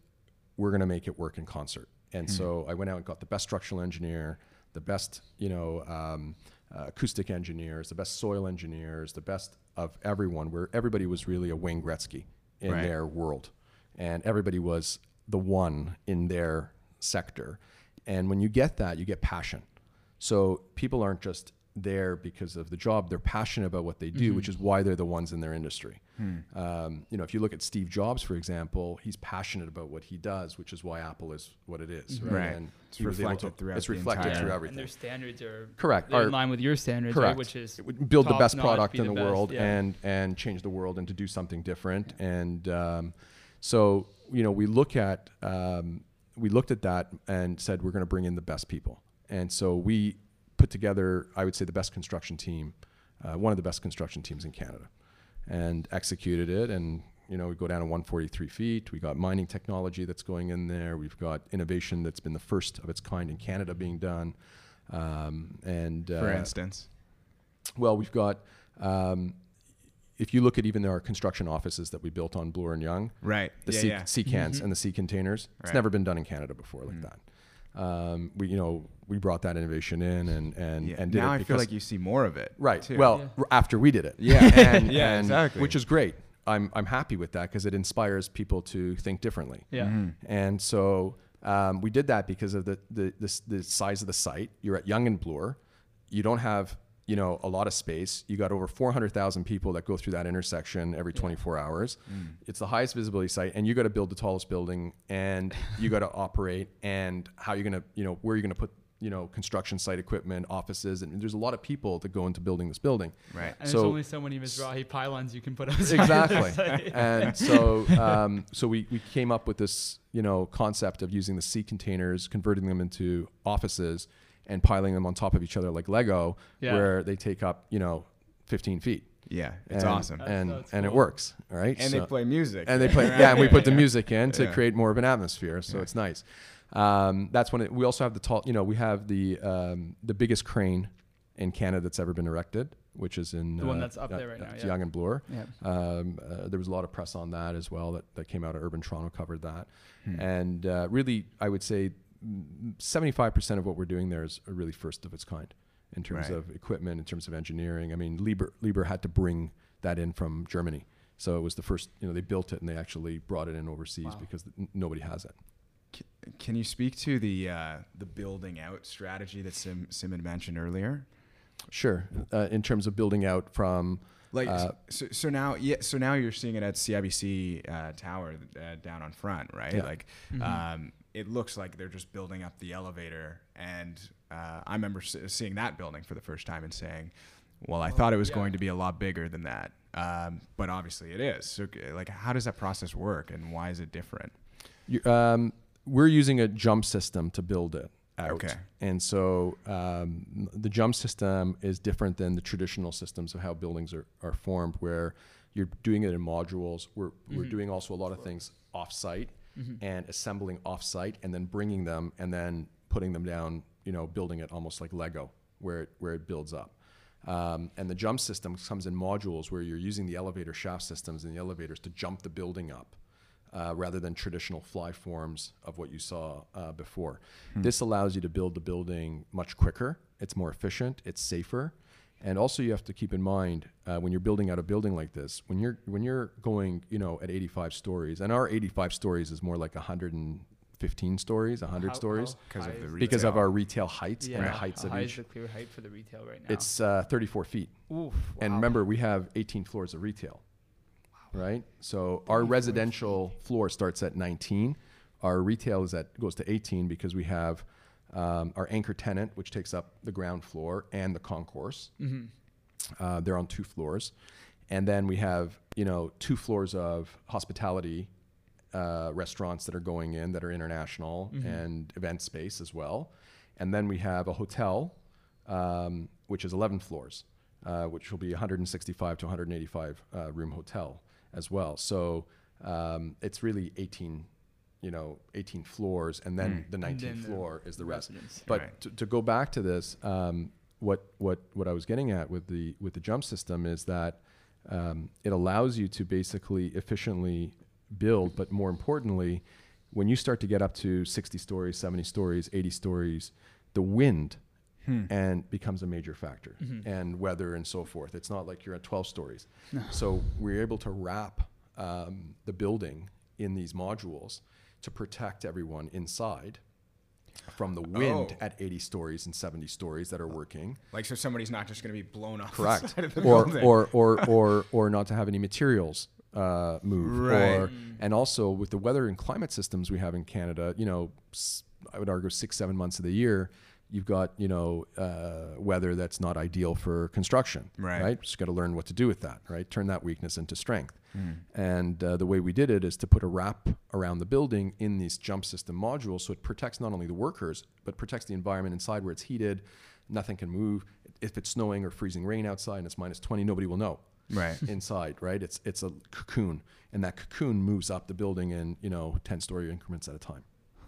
we're going to make it work in concert. And so I went out and got the best structural engineer, the best, you know, um, uh, acoustic engineers, the best soil engineers, the best of everyone. Where everybody was really a Wayne Gretzky in Right. their world, and everybody was the one in their sector. And when you get that, you get passion. So people aren't just there because of the job. They're passionate about what they do, which is why they're the ones in their industry. Um, you know, if you look at Steve Jobs, for example, he's passionate about what he does, which is why Apple is what it is, right? Right. And It's reflected throughout It's reflected through everything. And their standards are Correct. They're in line with your standards, Correct. right? Which is build the best product be in the the, best, world yeah. and and change the world and to do something different. And um, so you know we look at um, we looked at that and said we're going to bring in the best people. And so we put together, I would say, the best construction team, uh, one of the best construction teams in Canada, and executed it. And you know we go down to 143 feet. We got mining technology that's going in there. We've got innovation that's been the first of its kind in Canada being done. Um, and For uh, instance. well, we've got. Um, if you look at even our construction offices that we built on Bloor and Yonge, Right. the yeah, sea, yeah. sea cans and the sea containers, it's Right. Mm. never been done in Canada before like that. Um, we, you know, we brought that innovation in and and Yeah. and did now it I because feel like you see more of it. right. too. Well, Yeah. after we did it, Yeah. and, Yeah, and- exactly. which is great. I'm I'm happy with that because it inspires people to think differently. yeah. Mm-hmm. And so um, we did that because of the, the, the, the size of the site. You're at Yonge and Bloor. You don't have, you know, a lot of space. You got over 400,000 people that go through that intersection every 24 hours. It's the highest visibility site and you got to build the tallest building and you got to operate and how you're going to, you know, where you're going to put, you know, construction site equipment, offices. And there's a lot of people that go into building this building. Right. And So- there's only so many Mizrahi pylons you can put up exactly and so um, so we, we came up with this you know concept of using the sea containers converting them into offices and piling them on top of each other like lego Yeah. where they take up you know 15 feet Yeah. It's and, awesome. That's- and that's and it works all right and So- they play music. and they play yeah and we put the Yeah. music in to Yeah. create more of an atmosphere so Yeah. it's nice um, that's when it, we also have the tall you know we have the um, the biggest crane in canada that's ever been erected which is in The one uh, that's up uh, there right now, yeah. Yonge and bloor Yeah. um, uh, there was a lot of press on that as well that, that came out of urban toronto covered that Hmm. and uh, really i would say 75% of what we're doing there is really first of its kind in terms Right. of equipment in terms of engineering i mean Liebherr, Liebherr had to bring that in from germany so it was the first you know they built it and they actually brought it in overseas Wow. because n- nobody has it C- Can you speak to the uh, the building out strategy that Sim Sim had mentioned earlier? sure uh, in terms of building out from Like Uh, so, so now yeah so now you're seeing it at CIBC uh, Tower uh, down on front right Yeah. like Mm-hmm. um, it looks like they're just building up the elevator and uh, I remember s- seeing that building for the first time and saying well I thought it was yeah. going to be a lot bigger than that um, but obviously it is so like how does that process work and why is it different You- um, we're using a jump system to build it out. Okay. And so um, the jump system is different than the traditional systems of how buildings are, are formed, where you're doing it in modules. We're, we're doing also a lot of things off-site and assembling off-site and then bringing them and then putting them down, you know, building it almost like Lego, where it, where it builds up. Um, and the jump system comes in modules where you're using the elevator shaft systems and the elevators to jump the building up uh, rather than traditional fly forms of what you saw uh, before. This allows you to build the building much quicker. It's more efficient. It's safer. And also, you have to keep in mind uh, when you're building out a building like this, when you're when you're going, you know, at 85 stories, and our 85 stories is more like 115 stories, 100 How- stories, how because of the because of retail. our retail heights yeah, and the how heights of high is each. the clear height for the retail right now? It's uh, 34 feet. Oof, And remember, we have 18 floors of retail, wow. right? So our residential floor starts at 19. Our retail is at goes to 18 because we have um, our anchor tenant, which takes up the ground floor and the concourse. Mm-hmm. Uh, they're on two floors, and then we have you know two floors of hospitality uh, restaurants that are going in that are international and event space as well, and then we have a hotel, um, which is 11 floors, uh, which will be 165 to 185 uh, room hotel as well. So um, it's really 18. You know, 18 floors, and then the 19th then the floor is the rest. residence. But Right. to, to go back to this, um, what what what I was getting at with the with the jump system is that um, it allows you to basically efficiently build, but more importantly, when you start to get up to 60 stories, 70 stories, 80 stories, the wind and becomes a major factor and weather and so forth. It's not like you're at 12 stories. So we're able to wrap um, the building in these modules to protect everyone inside from the wind Oh. at 80 stories and 70 stories that are working. Like so somebody's not just going to be blown off the Correct. side of the or, building. or or or or not to have any materials uh, move. Right. Or and also with the weather and climate systems we have in Canada, you know, I would argue six seven months of the year. You've got you know uh, weather that's not ideal for construction, Right. Right, just got to learn what to do with that, right? Turn that weakness into strength. Hmm. And uh, the way we did it is to put a wrap around the building in these jump system modules, so it protects not only the workers but protects the environment inside where it's heated. Nothing can move. If it's snowing or freezing rain outside and it's minus 20, nobody will know right. inside, right? It's it's a cocoon, and that cocoon moves up the building in you know ten story increments at a time.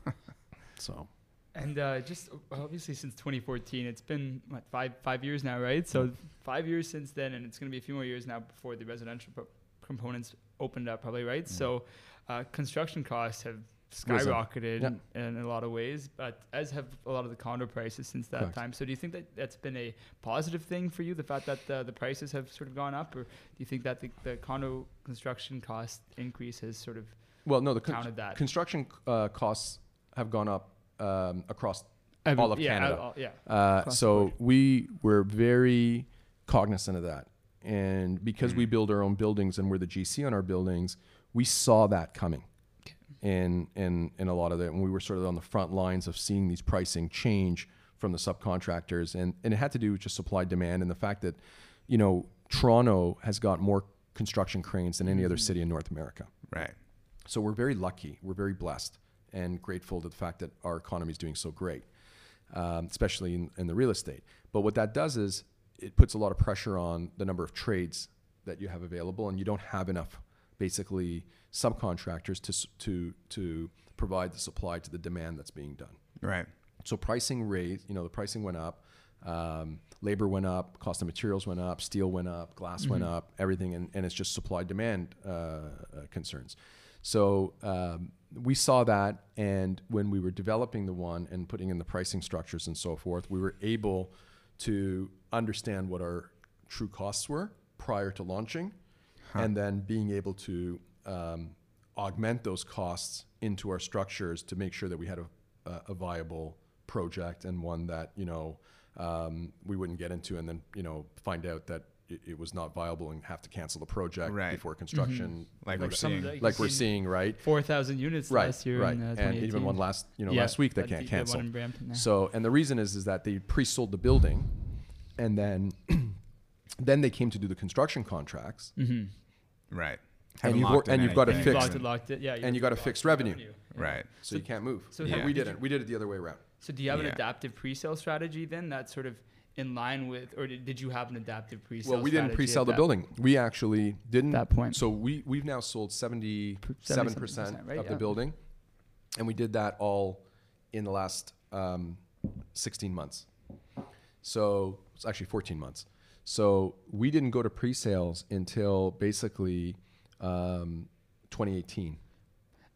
so And uh, just obviously since 2014, it's been what five five years now, right? So five years since then, and it's going to be a few more years now before the residential pro- components opened up, probably, right? So uh, construction costs have skyrocketed Yeah. in, a lot of ways, but as have a lot of the condo prices since that Correct. time. So do you think that that's been a positive thing for you, the fact that uh, the prices have sort of gone up, or do you think that the, the condo construction cost increase has sort of well, no, the con- that? construction uh, costs have gone up um, across all of yeah, Canada. all- yeah. Uh, so we were very cognizant of that. And because Mm. we build our own buildings and we're the GC on our buildings, we saw that coming and in, in a lot of it. And we were sort of on the front lines of seeing these pricing change from the subcontractors. And, and it had to do with just supply demand and the fact that, you know, Toronto has got more construction cranes than any other city in North America. Right. So we're very lucky, we're very blessed, and grateful to the fact that our economy is doing so great, um, especially in, in the real estate. But what that does is it puts a lot of pressure on the number of trades that you have available, and you don't have enough, basically, subcontractors to to to provide the supply to the demand that's being done. Right. So pricing raised, you know, the pricing went up, um, labor went up, cost of materials went up, steel went up, glass went up, everything, and, and it's just supply demand uh, uh, concerns. So um, we saw that, and when we were developing the one and putting in the pricing structures and so forth, we were able to understand what our true costs were prior to launching, and then being able to um, augment those costs into our structures to make sure that we had a, a, a viable project and one that you know um, we wouldn't get into and then you know find out that it, it was not viable and have to cancel the project Right. before construction. Like we're that- Some of seeing. the- like we're seeing right? four thousand units right last year, right. in, uh, and even one last you know Yeah, last week they that can't the- the one cancel. in Brampton, yeah. so and the reason is is that they pre-sold the building and then then they came to do the construction contracts Mhm. Right. And Haven't you've locked wor- and you've got to And anything. you fix locked it, locked it, yeah. and you got a fixed the revenue. Right. so you can't move so yeah. we did didn't we did it the other way around So do you have an adaptive pre-sale strategy then that's sort of in line with, or did, did you have an adaptive pre-sale? Well, we didn't pre-sell the that- building. We actually didn't. That point. So we we've now sold seventy-seven percent 77%, right, of yeah. the building, and we did that all in the last um, sixteen months. So it's actually fourteen months. So we didn't go to pre-sales until basically um, 2018.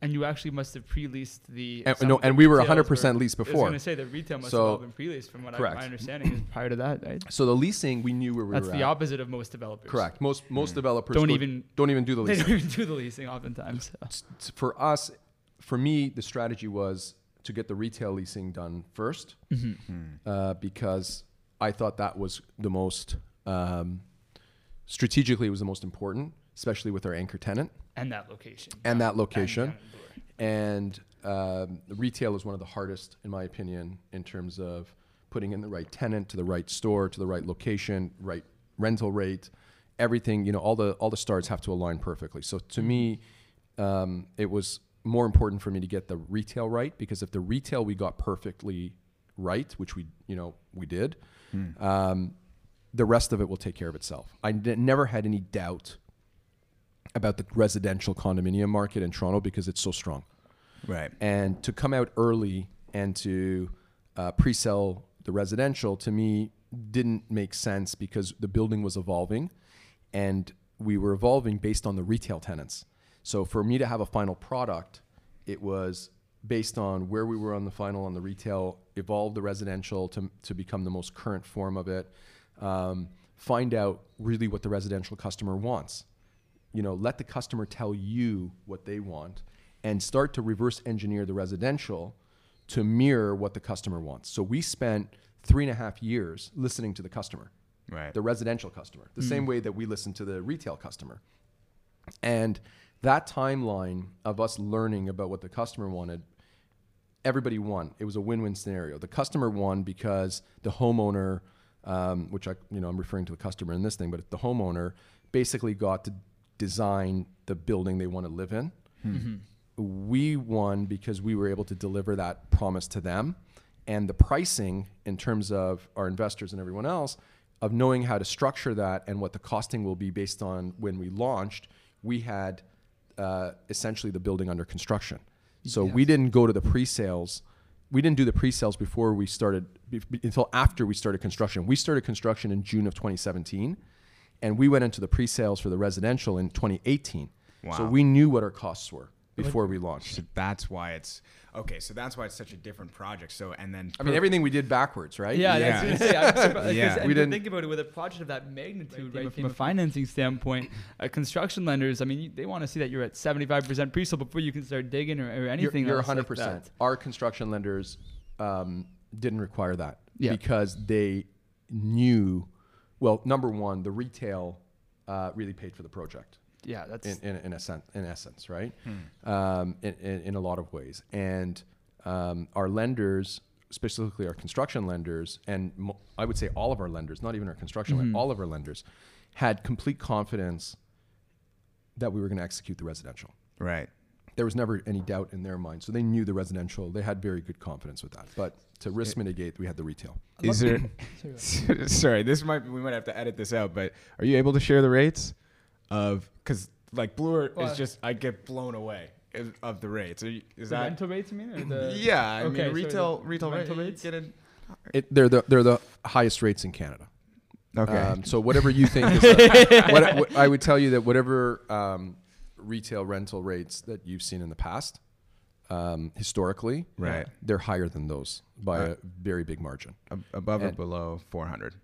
And you actually must have pre-leased the. And- no, and we were retails 100% leased before. I was going to say the retail must So- have all been pre-leased from what I, my understanding is prior to that, right? So the leasing, we knew where we were. That's were the at. opposite of most developers. Correct. Most most developers Don't go- even- don't even do the leasing. They don't even do the leasing oftentimes. so. s- s- for us, for me, the strategy was to get the retail leasing done 1st uh, because I thought that was the most um, strategically it was the most important, especially with our anchor tenant And that location. and that location. down the door. And um, the retail is one of the hardest, in my opinion, in terms of putting in the right tenant to the right store to the right location, right rental rate, everything. You know, all the all the stars have to align perfectly. So to me, um, it was more important for me to get the retail right because if the retail we got perfectly right, which we you know we did, um, the rest of it will take care of itself. I n- never had any doubt about the residential condominium market in Toronto because it's so strong. Right. And to come out early and to uh, pre-sell the residential to me didn't make sense because the building was evolving, and we were evolving based on the retail tenants. So for me to have a final product, it was based on where we were on the final on the retail, evolve the residential to to become the most current form of it. Um, find out really what the residential customer wants you know, let the customer tell you what they want and start to reverse engineer the residential to mirror what the customer wants. So we spent three and a half years listening to the customer, Right. the residential customer, the same way that we listen to the retail customer. And that timeline of us learning about what the customer wanted, everybody won. It was a win-win scenario. The customer won because the homeowner, um, which I, you know, I'm referring to the customer in this thing, but the homeowner basically got to design the building they want to live in. We won because we were able to deliver that promise to them, and the pricing in terms of our investors and everyone else of knowing how to structure that and what the costing will be based on when we launched. We had uh, essentially the building under construction. So we didn't go to the pre-sales. We didn't do the pre-sales before we started be- until after we started construction. We started construction in June of 2017, and we went into the pre-sales for the residential in 2018. So we knew what our costs were before we launched. So that's why it's okay. So that's why it's such a different project. So and then I mean, everything we did backwards, right? Yeah, Yeah. that's gonna. I'm Yeah. yeah. We we didn't- think about it with a project of that magnitude, Right, right? from From a a financing standpoint, uh, construction lenders. I mean, you- they want to see that you're at 75% pre-sale before you can start digging or, or You're, anything. you're else 100%. Like. Our construction lenders um, didn't require that Yeah. because they knew, well, number one, the retail uh, really paid for the project. Yeah, that's in, in, in, a sen- in essence, right? Um, in, in, in a lot of ways. And um, our lenders, specifically our construction lenders, and mo- I would say all of our lenders, not even our construction, lenders, all of our lenders, had complete confidence that we were going to execute the residential. right. There was never any doubt in their mind. So they knew the residential. They had very good confidence with that. But to risk mitigate, we had the retail. Is there? sorry, this might we might have to edit this out. But are you able to share the rates of because like Bloor Well- is just I get blown away of- of the rates. Are you, is the that? rental rates. You mean? Or the yeah, I Okay, mean sorry, retail the retail rental rate- rates? Get a, It, they're, the, they're the highest rates in Canada. okay. Um, so whatever you think is, the, what, what- I would tell you that whatever um, retail rental rates that you've seen in the past, um, historically, Right. they're higher than those by Right. a very big margin. Ab- above or below 400.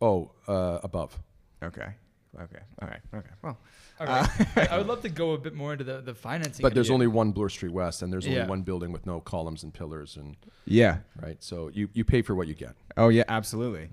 Oh, uh, above. Okay. Okay. All right. Okay. Well, All right. I, I would love to go a bit more into the, the financing. But there's idea. only one Bloor Street West, and there's only Yeah. one building with no columns and pillars, and yeah. right. So you, you pay for what you get. Oh yeah, absolutely.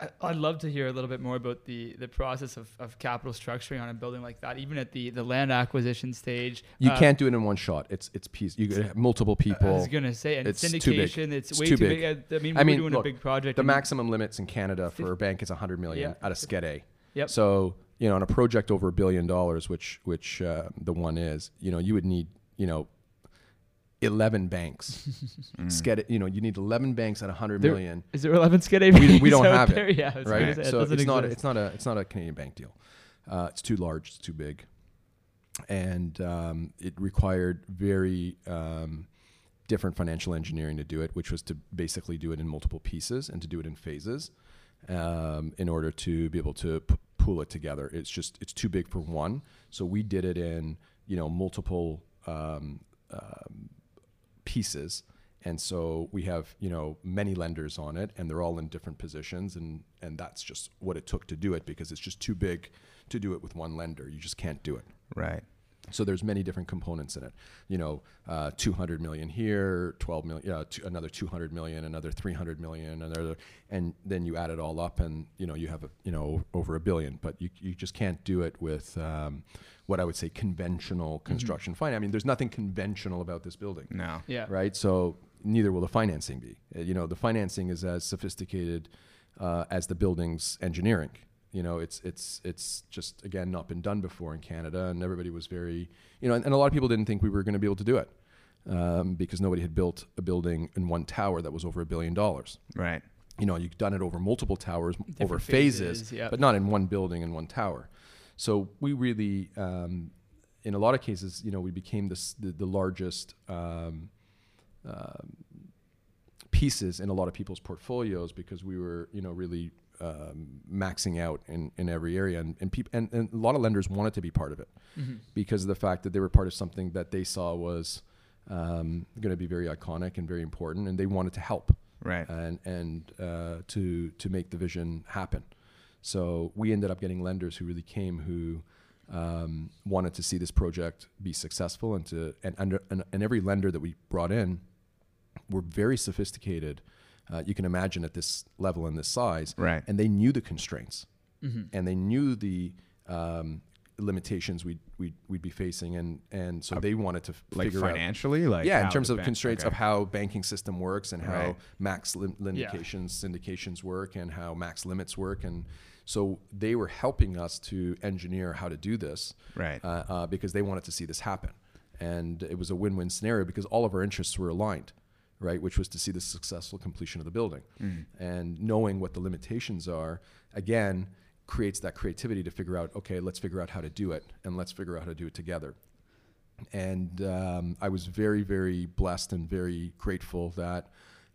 I- I'd love to hear a little bit more about the, the process of, of capital structuring on a building like that, even at the, the land acquisition stage. You Uh, can't do it in one shot. It's it's piece. You could have multiple people. I was gonna say, and It's syndication, too big. it's, It's way too too big. big. I, I mean, I we're mean, doing look, a big project. The maximum limits in Canada for a bank is 100 million Yeah. out of Sked A. Yep. So you know, on a project over a billion dollars, which which uh, the one is, you know, you would need you know. 11 banks. Sked, you know, you need 11 banks at 100 There- million, Is there 11 skid We- we don't out have it. Yeah, I was gonna right? say, So doesn't it's not it's not a it's not a Canadian bank deal. Uh, it's too large, it's too big, and um, it required very um, different financial engineering to do it, which was to basically do it in multiple pieces and to do it in phases um, in order to be able to p- pool it together. It's just it's too big for one, so we did it in you know multiple um, um, pieces. And so we have, you know, many lenders on it and they're all in different positions and and that's just what it took to do it because it's just too big to do it with one lender. You just can't do it. Right. So there's many different components in it. You know, uh, 200 million here, 12 million, uh, two, another 200 million, another 300 million, another, and then you add it all up, and you know you have a you know over a billion. But you you just can't do it with um, what I would say conventional construction finance. I mean, there's nothing conventional about this building No. yeah. right? So neither will the financing be. Uh, You know, the financing is as sophisticated uh, as the building's engineering. You know, it's it's it's just again not been done before in Canada, and everybody was very, you know, and, and a lot of people didn't think we were going to be able to do it um, because nobody had built a building in one tower that was over a billion dollars. Right. You know, you've done it over multiple towers, over phases, phases, yeah. but not in one building in one tower. So we really, um, in a lot of cases, you know, we became this, the, the largest um, um, pieces in a lot of people's portfolios because we were, you know, really um, maxing out in, in every area, and and, peop- and and a lot of lenders wanted to be part of it Mm-hmm. because of the fact that they were part of something that they saw was um, going to be very iconic and very important, and they wanted to help Right. and and uh, to to make the vision happen. So we ended up getting lenders who really came who um, wanted to see this project be successful and to and under and, and every lender that we brought in were very sophisticated. Uh, you can imagine at this level and this size, Right. And they knew the constraints, and they knew the um, limitations we'd, we'd we'd be facing, and and so they wanted to f- like figure out financially, like yeah, in terms of ban- constraints okay. of how banking system works and how Right. max lim- syndications syndications work and how max limits work and so they were helping us to engineer how to do this Right. uh, uh, because they wanted to see this happen and it was a win-win scenario because all of our interests were aligned right which was to see the successful completion of the building Mm. and knowing what the limitations are again creates that creativity to figure out okay let's figure out how to do it and let's figure out how to do it together and um, I was very, very blessed and very grateful that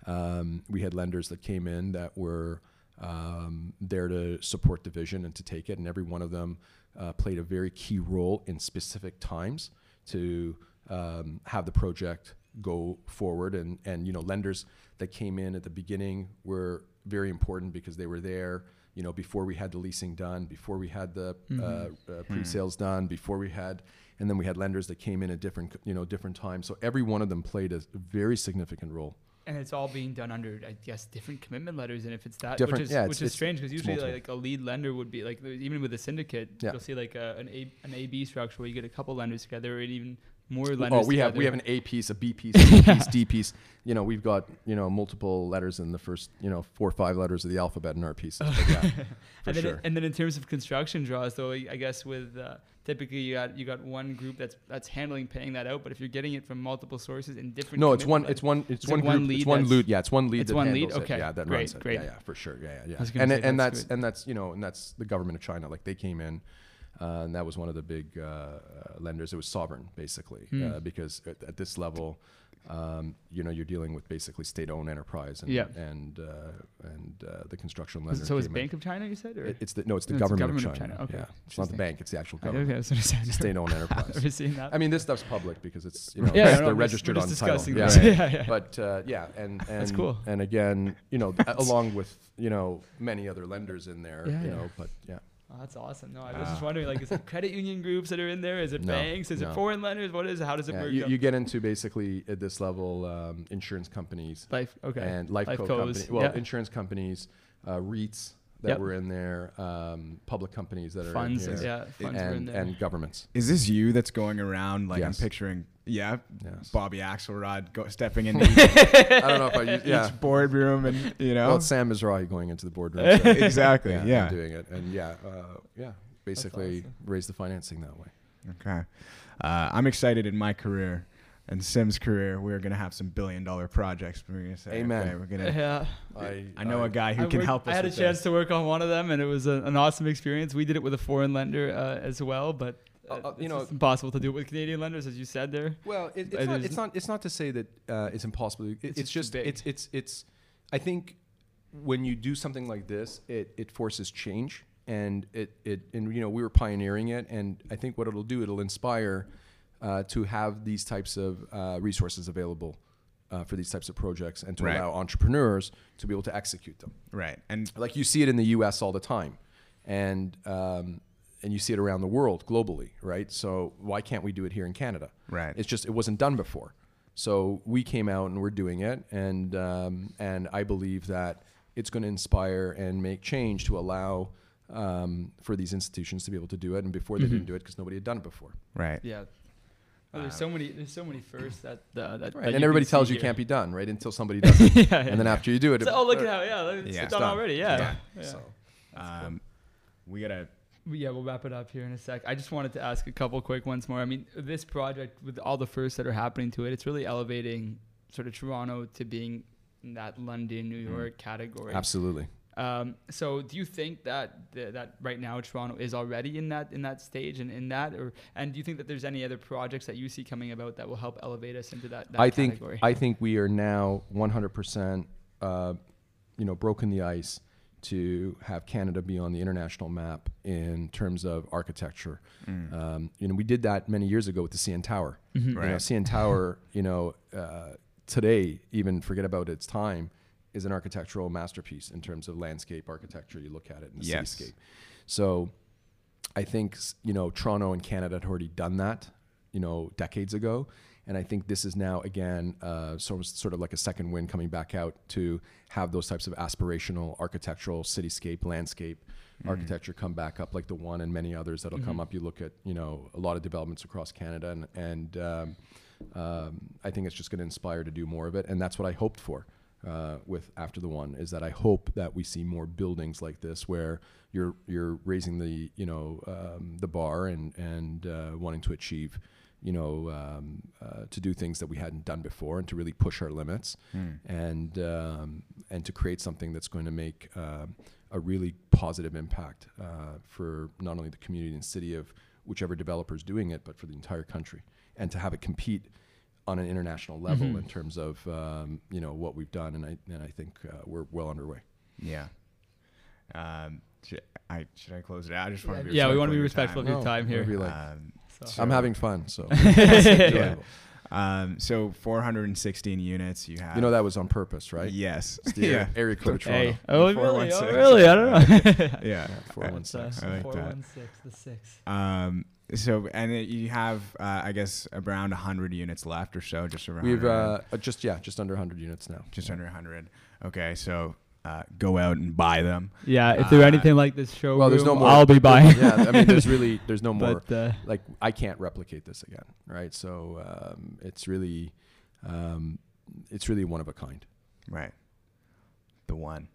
um, we had lenders that came in that were um, there to support the vision and to take it, and every one of them uh, played a very key role in specific times to um, have the project go forward. And and you know, lenders that came in at the beginning were very important because they were there. You know, before we had the leasing done, before we had the uh, uh, pre-sales done, before we had, and then we had lenders that came in at different, you know, different times. So every one of them played a very significant role. And it's all being done under, I guess, different commitment letters. And if it's that, Different- which is yeah, which is strange because usually multiple. like a lead lender would be like even with a syndicate, Yeah. you'll see like a, an A an A B structure where you get a couple lenders together, or even more lenders. Oh, we have we have an A piece, a B piece, a C piece, D piece. You know, we've got you know multiple letters in the first you know four or five letters of the alphabet in our pieces. But yeah, for and then, sure. and then in terms of construction draws, though, I guess with uh, typically you got you got one group that's that's handling paying that out, but if you're getting it from multiple sources in different No, it's one. It's one. It's, one one group. lead It's one lead. Yeah, it's one lead. it's that one lead? it. Okay, Yeah, that great, runs it. great. Yeah, yeah, for sure. Yeah, yeah, yeah. And and that's that's and that's you know and that's the government of China. Like they came in, uh, and that was one of the big uh, uh, lenders. It was sovereign basically Hmm. uh, because at, at this level. Um, you know, you're dealing with basically state-owned enterprise, and Yeah. and uh, and uh, the construction lender. so in. Bank of China, you said, or It- It's the no, it's the No, government, of China. Okay, Yeah, it's not the bank; it's the actual government. okay, I was gonna say, It's a state-owned I've enterprise. seen that. I mean, this stuff's public because it's you know Yeah, it's- no, they're registered on title. discussing Yeah. Yeah, yeah. But uh, yeah, and and That's cool. And again, you know, along with you know many other lenders in there, you know, but yeah, Oh, that's awesome. No, I was just Ah. wondering, like, is it credit union groups that are in there? Is it No, banks? Is no. it foreign lenders? What is? it? How does it yeah work? you, you get into basically at this level um, insurance companies Life. Okay. and life Life co. Well, yeah. insurance companies, uh, REITs that Yep. were in there, um, public companies that are funds. in here, Yeah, funds were in and there. and governments. Is this you that's going around like Yes. I'm picturing? Yeah, Yes. Bobby Axelrod go, stepping into I don't know if I use yeah. each boardroom and you know Well, it's Sam Mizrahi going into the boardroom. so- exactly. yeah, Yeah. and doing it, and yeah, uh, yeah, basically awesome. raise the financing that way. Okay. Uh, I'm excited in my career and Sim's career. We're gonna have some billion dollar projects. We're gonna say, Amen. okay, we're gonna. yeah. I I know a guy who I can worked- help us. I had a chance this. to work on one of them, and it was a, an awesome experience. We did it with a foreign lender uh, as well, but uh, Uh, uh, you know- just impossible to do it with Canadian lenders, as you said there. Well, it, it's, not, it's not. It's not to say that uh, it's impossible. It, It's it's, just just. big. It's. It's. It's. I think when you do something like this, it, it forces change, and it, it and you know we were pioneering it, and I think what it'll do, it'll inspire uh, to have these types of uh, resources available uh, for these types of projects, and to Right. allow entrepreneurs to be able to execute them. Right. And like you see it in the U.S. all the time, and um, and you see it around the world globally, right? So why can't we do it here in Canada? Right. It's just it wasn't done before, so we came out and we're doing it, and um, and I believe that it's going to inspire and make change to allow um, for these institutions to be able to do it, and before they didn't do it because nobody had done it before. right. Yeah. Oh, there's so many. There's so many firsts that uh, that. that Right. you And everybody tells see you here. can't be done, right? Until somebody does it, yeah, and then yeah. after you do it, So, it- oh, look at how yeah, it's, Yeah. it's It's done, done. already. Yeah. done. yeah. So Um, we gotta. Yeah, we'll wrap it up here in a sec. I just wanted to ask a couple quick ones more. I mean, this project with all the firsts that are happening to it, it's really elevating sort of Toronto to being in that London, New York category. absolutely. Um, so do you think that th- that right now Toronto is already in that in that stage and in that, or and do you think that there's any other projects that you see coming about that will help elevate us into that, that I think? I think we are now 100%, uh, you know, broken the ice to have Canada be on the international map in terms of architecture. Um, you know, we did that many years ago with the CN Tower. You know, CN Tower, you know, uh, today even forget about its time is an architectural masterpiece in terms of landscape architecture. You look at it in the Yes. cityscape. So I think you know Toronto and Canada had already done that, you know, decades ago. And I think this is now again uh, sort of sort of like a second wind coming back out to have those types of aspirational architectural cityscape landscape architecture come back up, like the one and many others that'll come up. You look at you know a lot of developments across Canada, and and um, um, I think it's just going to inspire to do more of it, and that's what I hoped for. Uh, with after the one is that I hope that we see more buildings like this where you're you're raising the you know um, the bar and and uh, wanting to achieve you know um, uh, to do things that we hadn't done before and to really push our limits and um, and to create something that's going to make um a really positive impact uh, for not only the community and city of whichever developer is doing it but for the entire country. And to have it compete on an international level Mhm. in terms of um, you know what we've done, and I and I think uh, we're well underway. Yeah. Um, should I should I close it out? I just want to be Yeah, we respectful want to be respectful of time. your time here. like. Um, So- I'm having fun, so yeah. Um, so 416 units you have. you know that was on purpose, right? Yes. It's the area, area code Toronto. Hey. Oh, really? Oh, really? I don't know. Yeah. Yeah, four Uh, one It's, uh, six. I like that. 416, the six. Um, so and it, you have, uh, I guess, around 100 units left or so, just around. We've uh, uh, just yeah, just under 100 units now. just under 100. Okay, so uh, go out and buy them. Yeah, if they're Uh, anything like this show, Well, there's no more. I'll be buying. yeah, I mean, there's really there's no more. But uh, like I can't replicate this again, right? So um, it's really um, it's really one of a kind. Right. The one.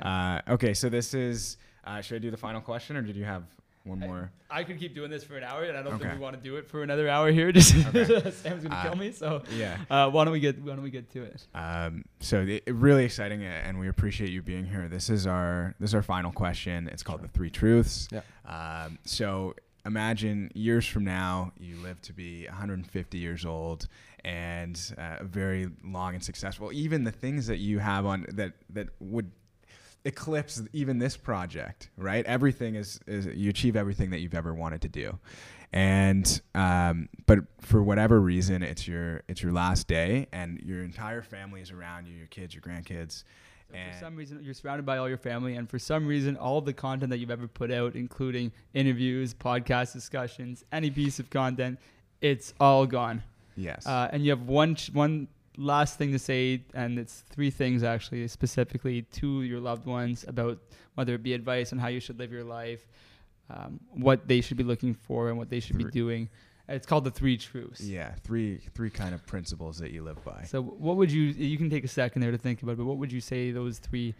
Uh, okay, so this is. Uh, should I do the final question, or did you have one more? I could keep doing this for an hour, and I don't Okay. think we want to do it for another hour here. Just Okay. Sam's gonna Uh, kill me. So Yeah. uh, why don't we get why don't we get to it? Um, so it, it really exciting, and we appreciate you being here. This is our this is our final question. It's called the three truths. Yeah. Um, so imagine years from now, you live to be 150 years old and uh, very long and successful. Even the things that you have on that that would eclipse even this project, right? Everything is, is you achieve everything that you've ever wanted to do, and um, but for whatever reason, it's your it's your last day, and your entire family is around you, your kids, your grandkids, So and for some reason, you're surrounded by all your family, and for some reason, all the content that you've ever put out, including interviews, podcast discussions, any piece of content, it's all gone. yes, Uh, and you have one ch- one last thing to say, and it's three things actually, specifically to your loved ones about whether it be advice on how you should live your life, um, what they should be looking for, and what they should be doing. It's called the three truths. yeah, three three kind of principles that you live by. So what would you? You can take a second there to think about, it, but what would you say those three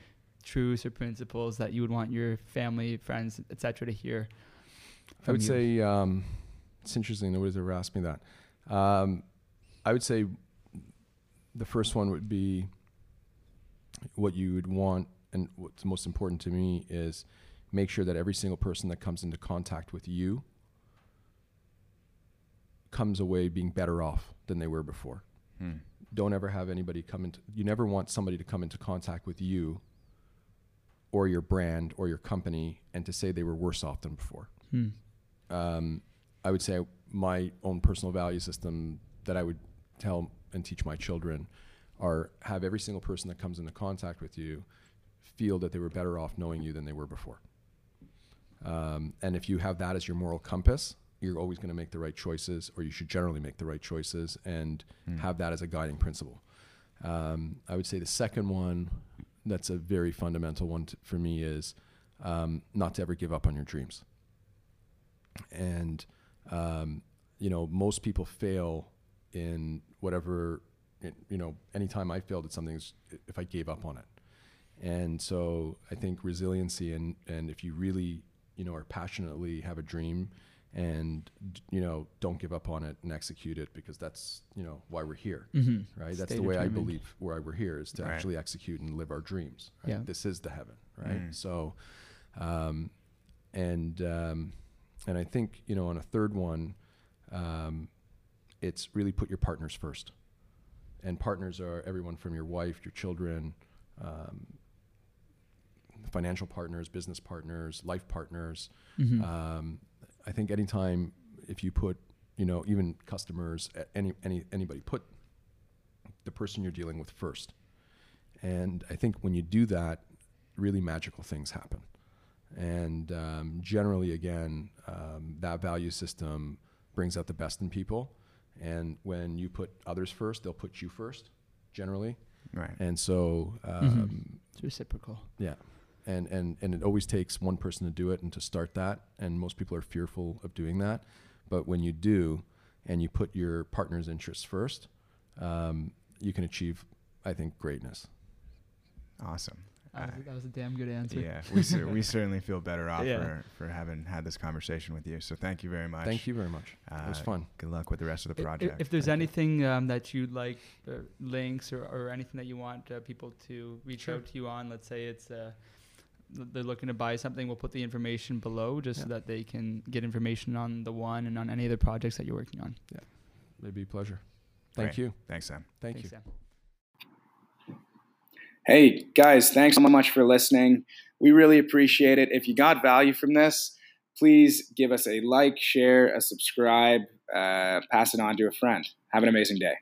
truths or principles that you would want your family, friends, etc. to hear? I would you? say um, it's interesting. Nobody's ever asked me that. Um, I would say the first one would be what you would want, and what's most important to me is make sure that every single person that comes into contact with you comes away being better off than they were before. Hmm. Don't ever have anybody come into. You never want somebody to come into contact with you or your brand or your company and to say they were worse off than before Hmm. um, I would say my own personal value system that I would tell and teach my children are have every single person that comes into contact with you feel that they were better off knowing you than they were before. Um, and if you have that as your moral compass, you're always going to make the right choices, or you should generally make the right choices and Hmm. have that as a guiding principle. Um, I would say the second one, that's a very fundamental one t- for me, is um, not to ever give up on your dreams and um, you know most people fail in whatever it, you know anytime i failed at something is if i gave up on it and so i think resiliency and and if you really you know are passionately have a dream and you know don't give up on it and execute it because that's you know why we're here Mm-hmm. right that's the way i believe why we're here is to Right. actually execute and live our dreams right? Yeah. this is the heaven right Mm. so um, and um, and I think you know on a third one, um, it's really put your partners first, and partners are everyone from your wife, your children, um, financial partners, business partners, life partners. Mm-hmm. Um, I think anytime if you put you know even customers, any any anybody put the person you're dealing with first, and I think when you do that, really magical things happen. And um, generally, again, um, that value system brings out the best in people. And when you put others first, they'll put you first, generally. Right. And so, Mm-hmm. um, It's reciprocal. yeah, and and and it always takes one person to do it and to start that, and most people are fearful of doing that. But when you do, and you put your partner's interests first, um, you can achieve, I think, greatness. Awesome. That was, that was a damn good answer. Yeah, we, cer- we certainly feel better off Yeah. for, for having had this conversation with you. So thank you very much. Thank you very much. it was Uh, fun. Good luck with the rest of the I- i- project. If there's Thank you. anything um, that you'd like, uh, links or, or anything that you want uh, people to reach Sure. out to you on, let's say it's uh, they're looking to buy something, we'll put the information below just so that they can get information on the one and on any of the projects that you're working on. Yeah, it'd be a pleasure. Thank Great. you. Thanks, Sam. Thank Thanks, you. Sam. Hey, guys, thanks so much for listening. We really appreciate it. If you got value from this, please give us a like, share, a subscribe, uh, pass it on to a friend. Have an amazing day.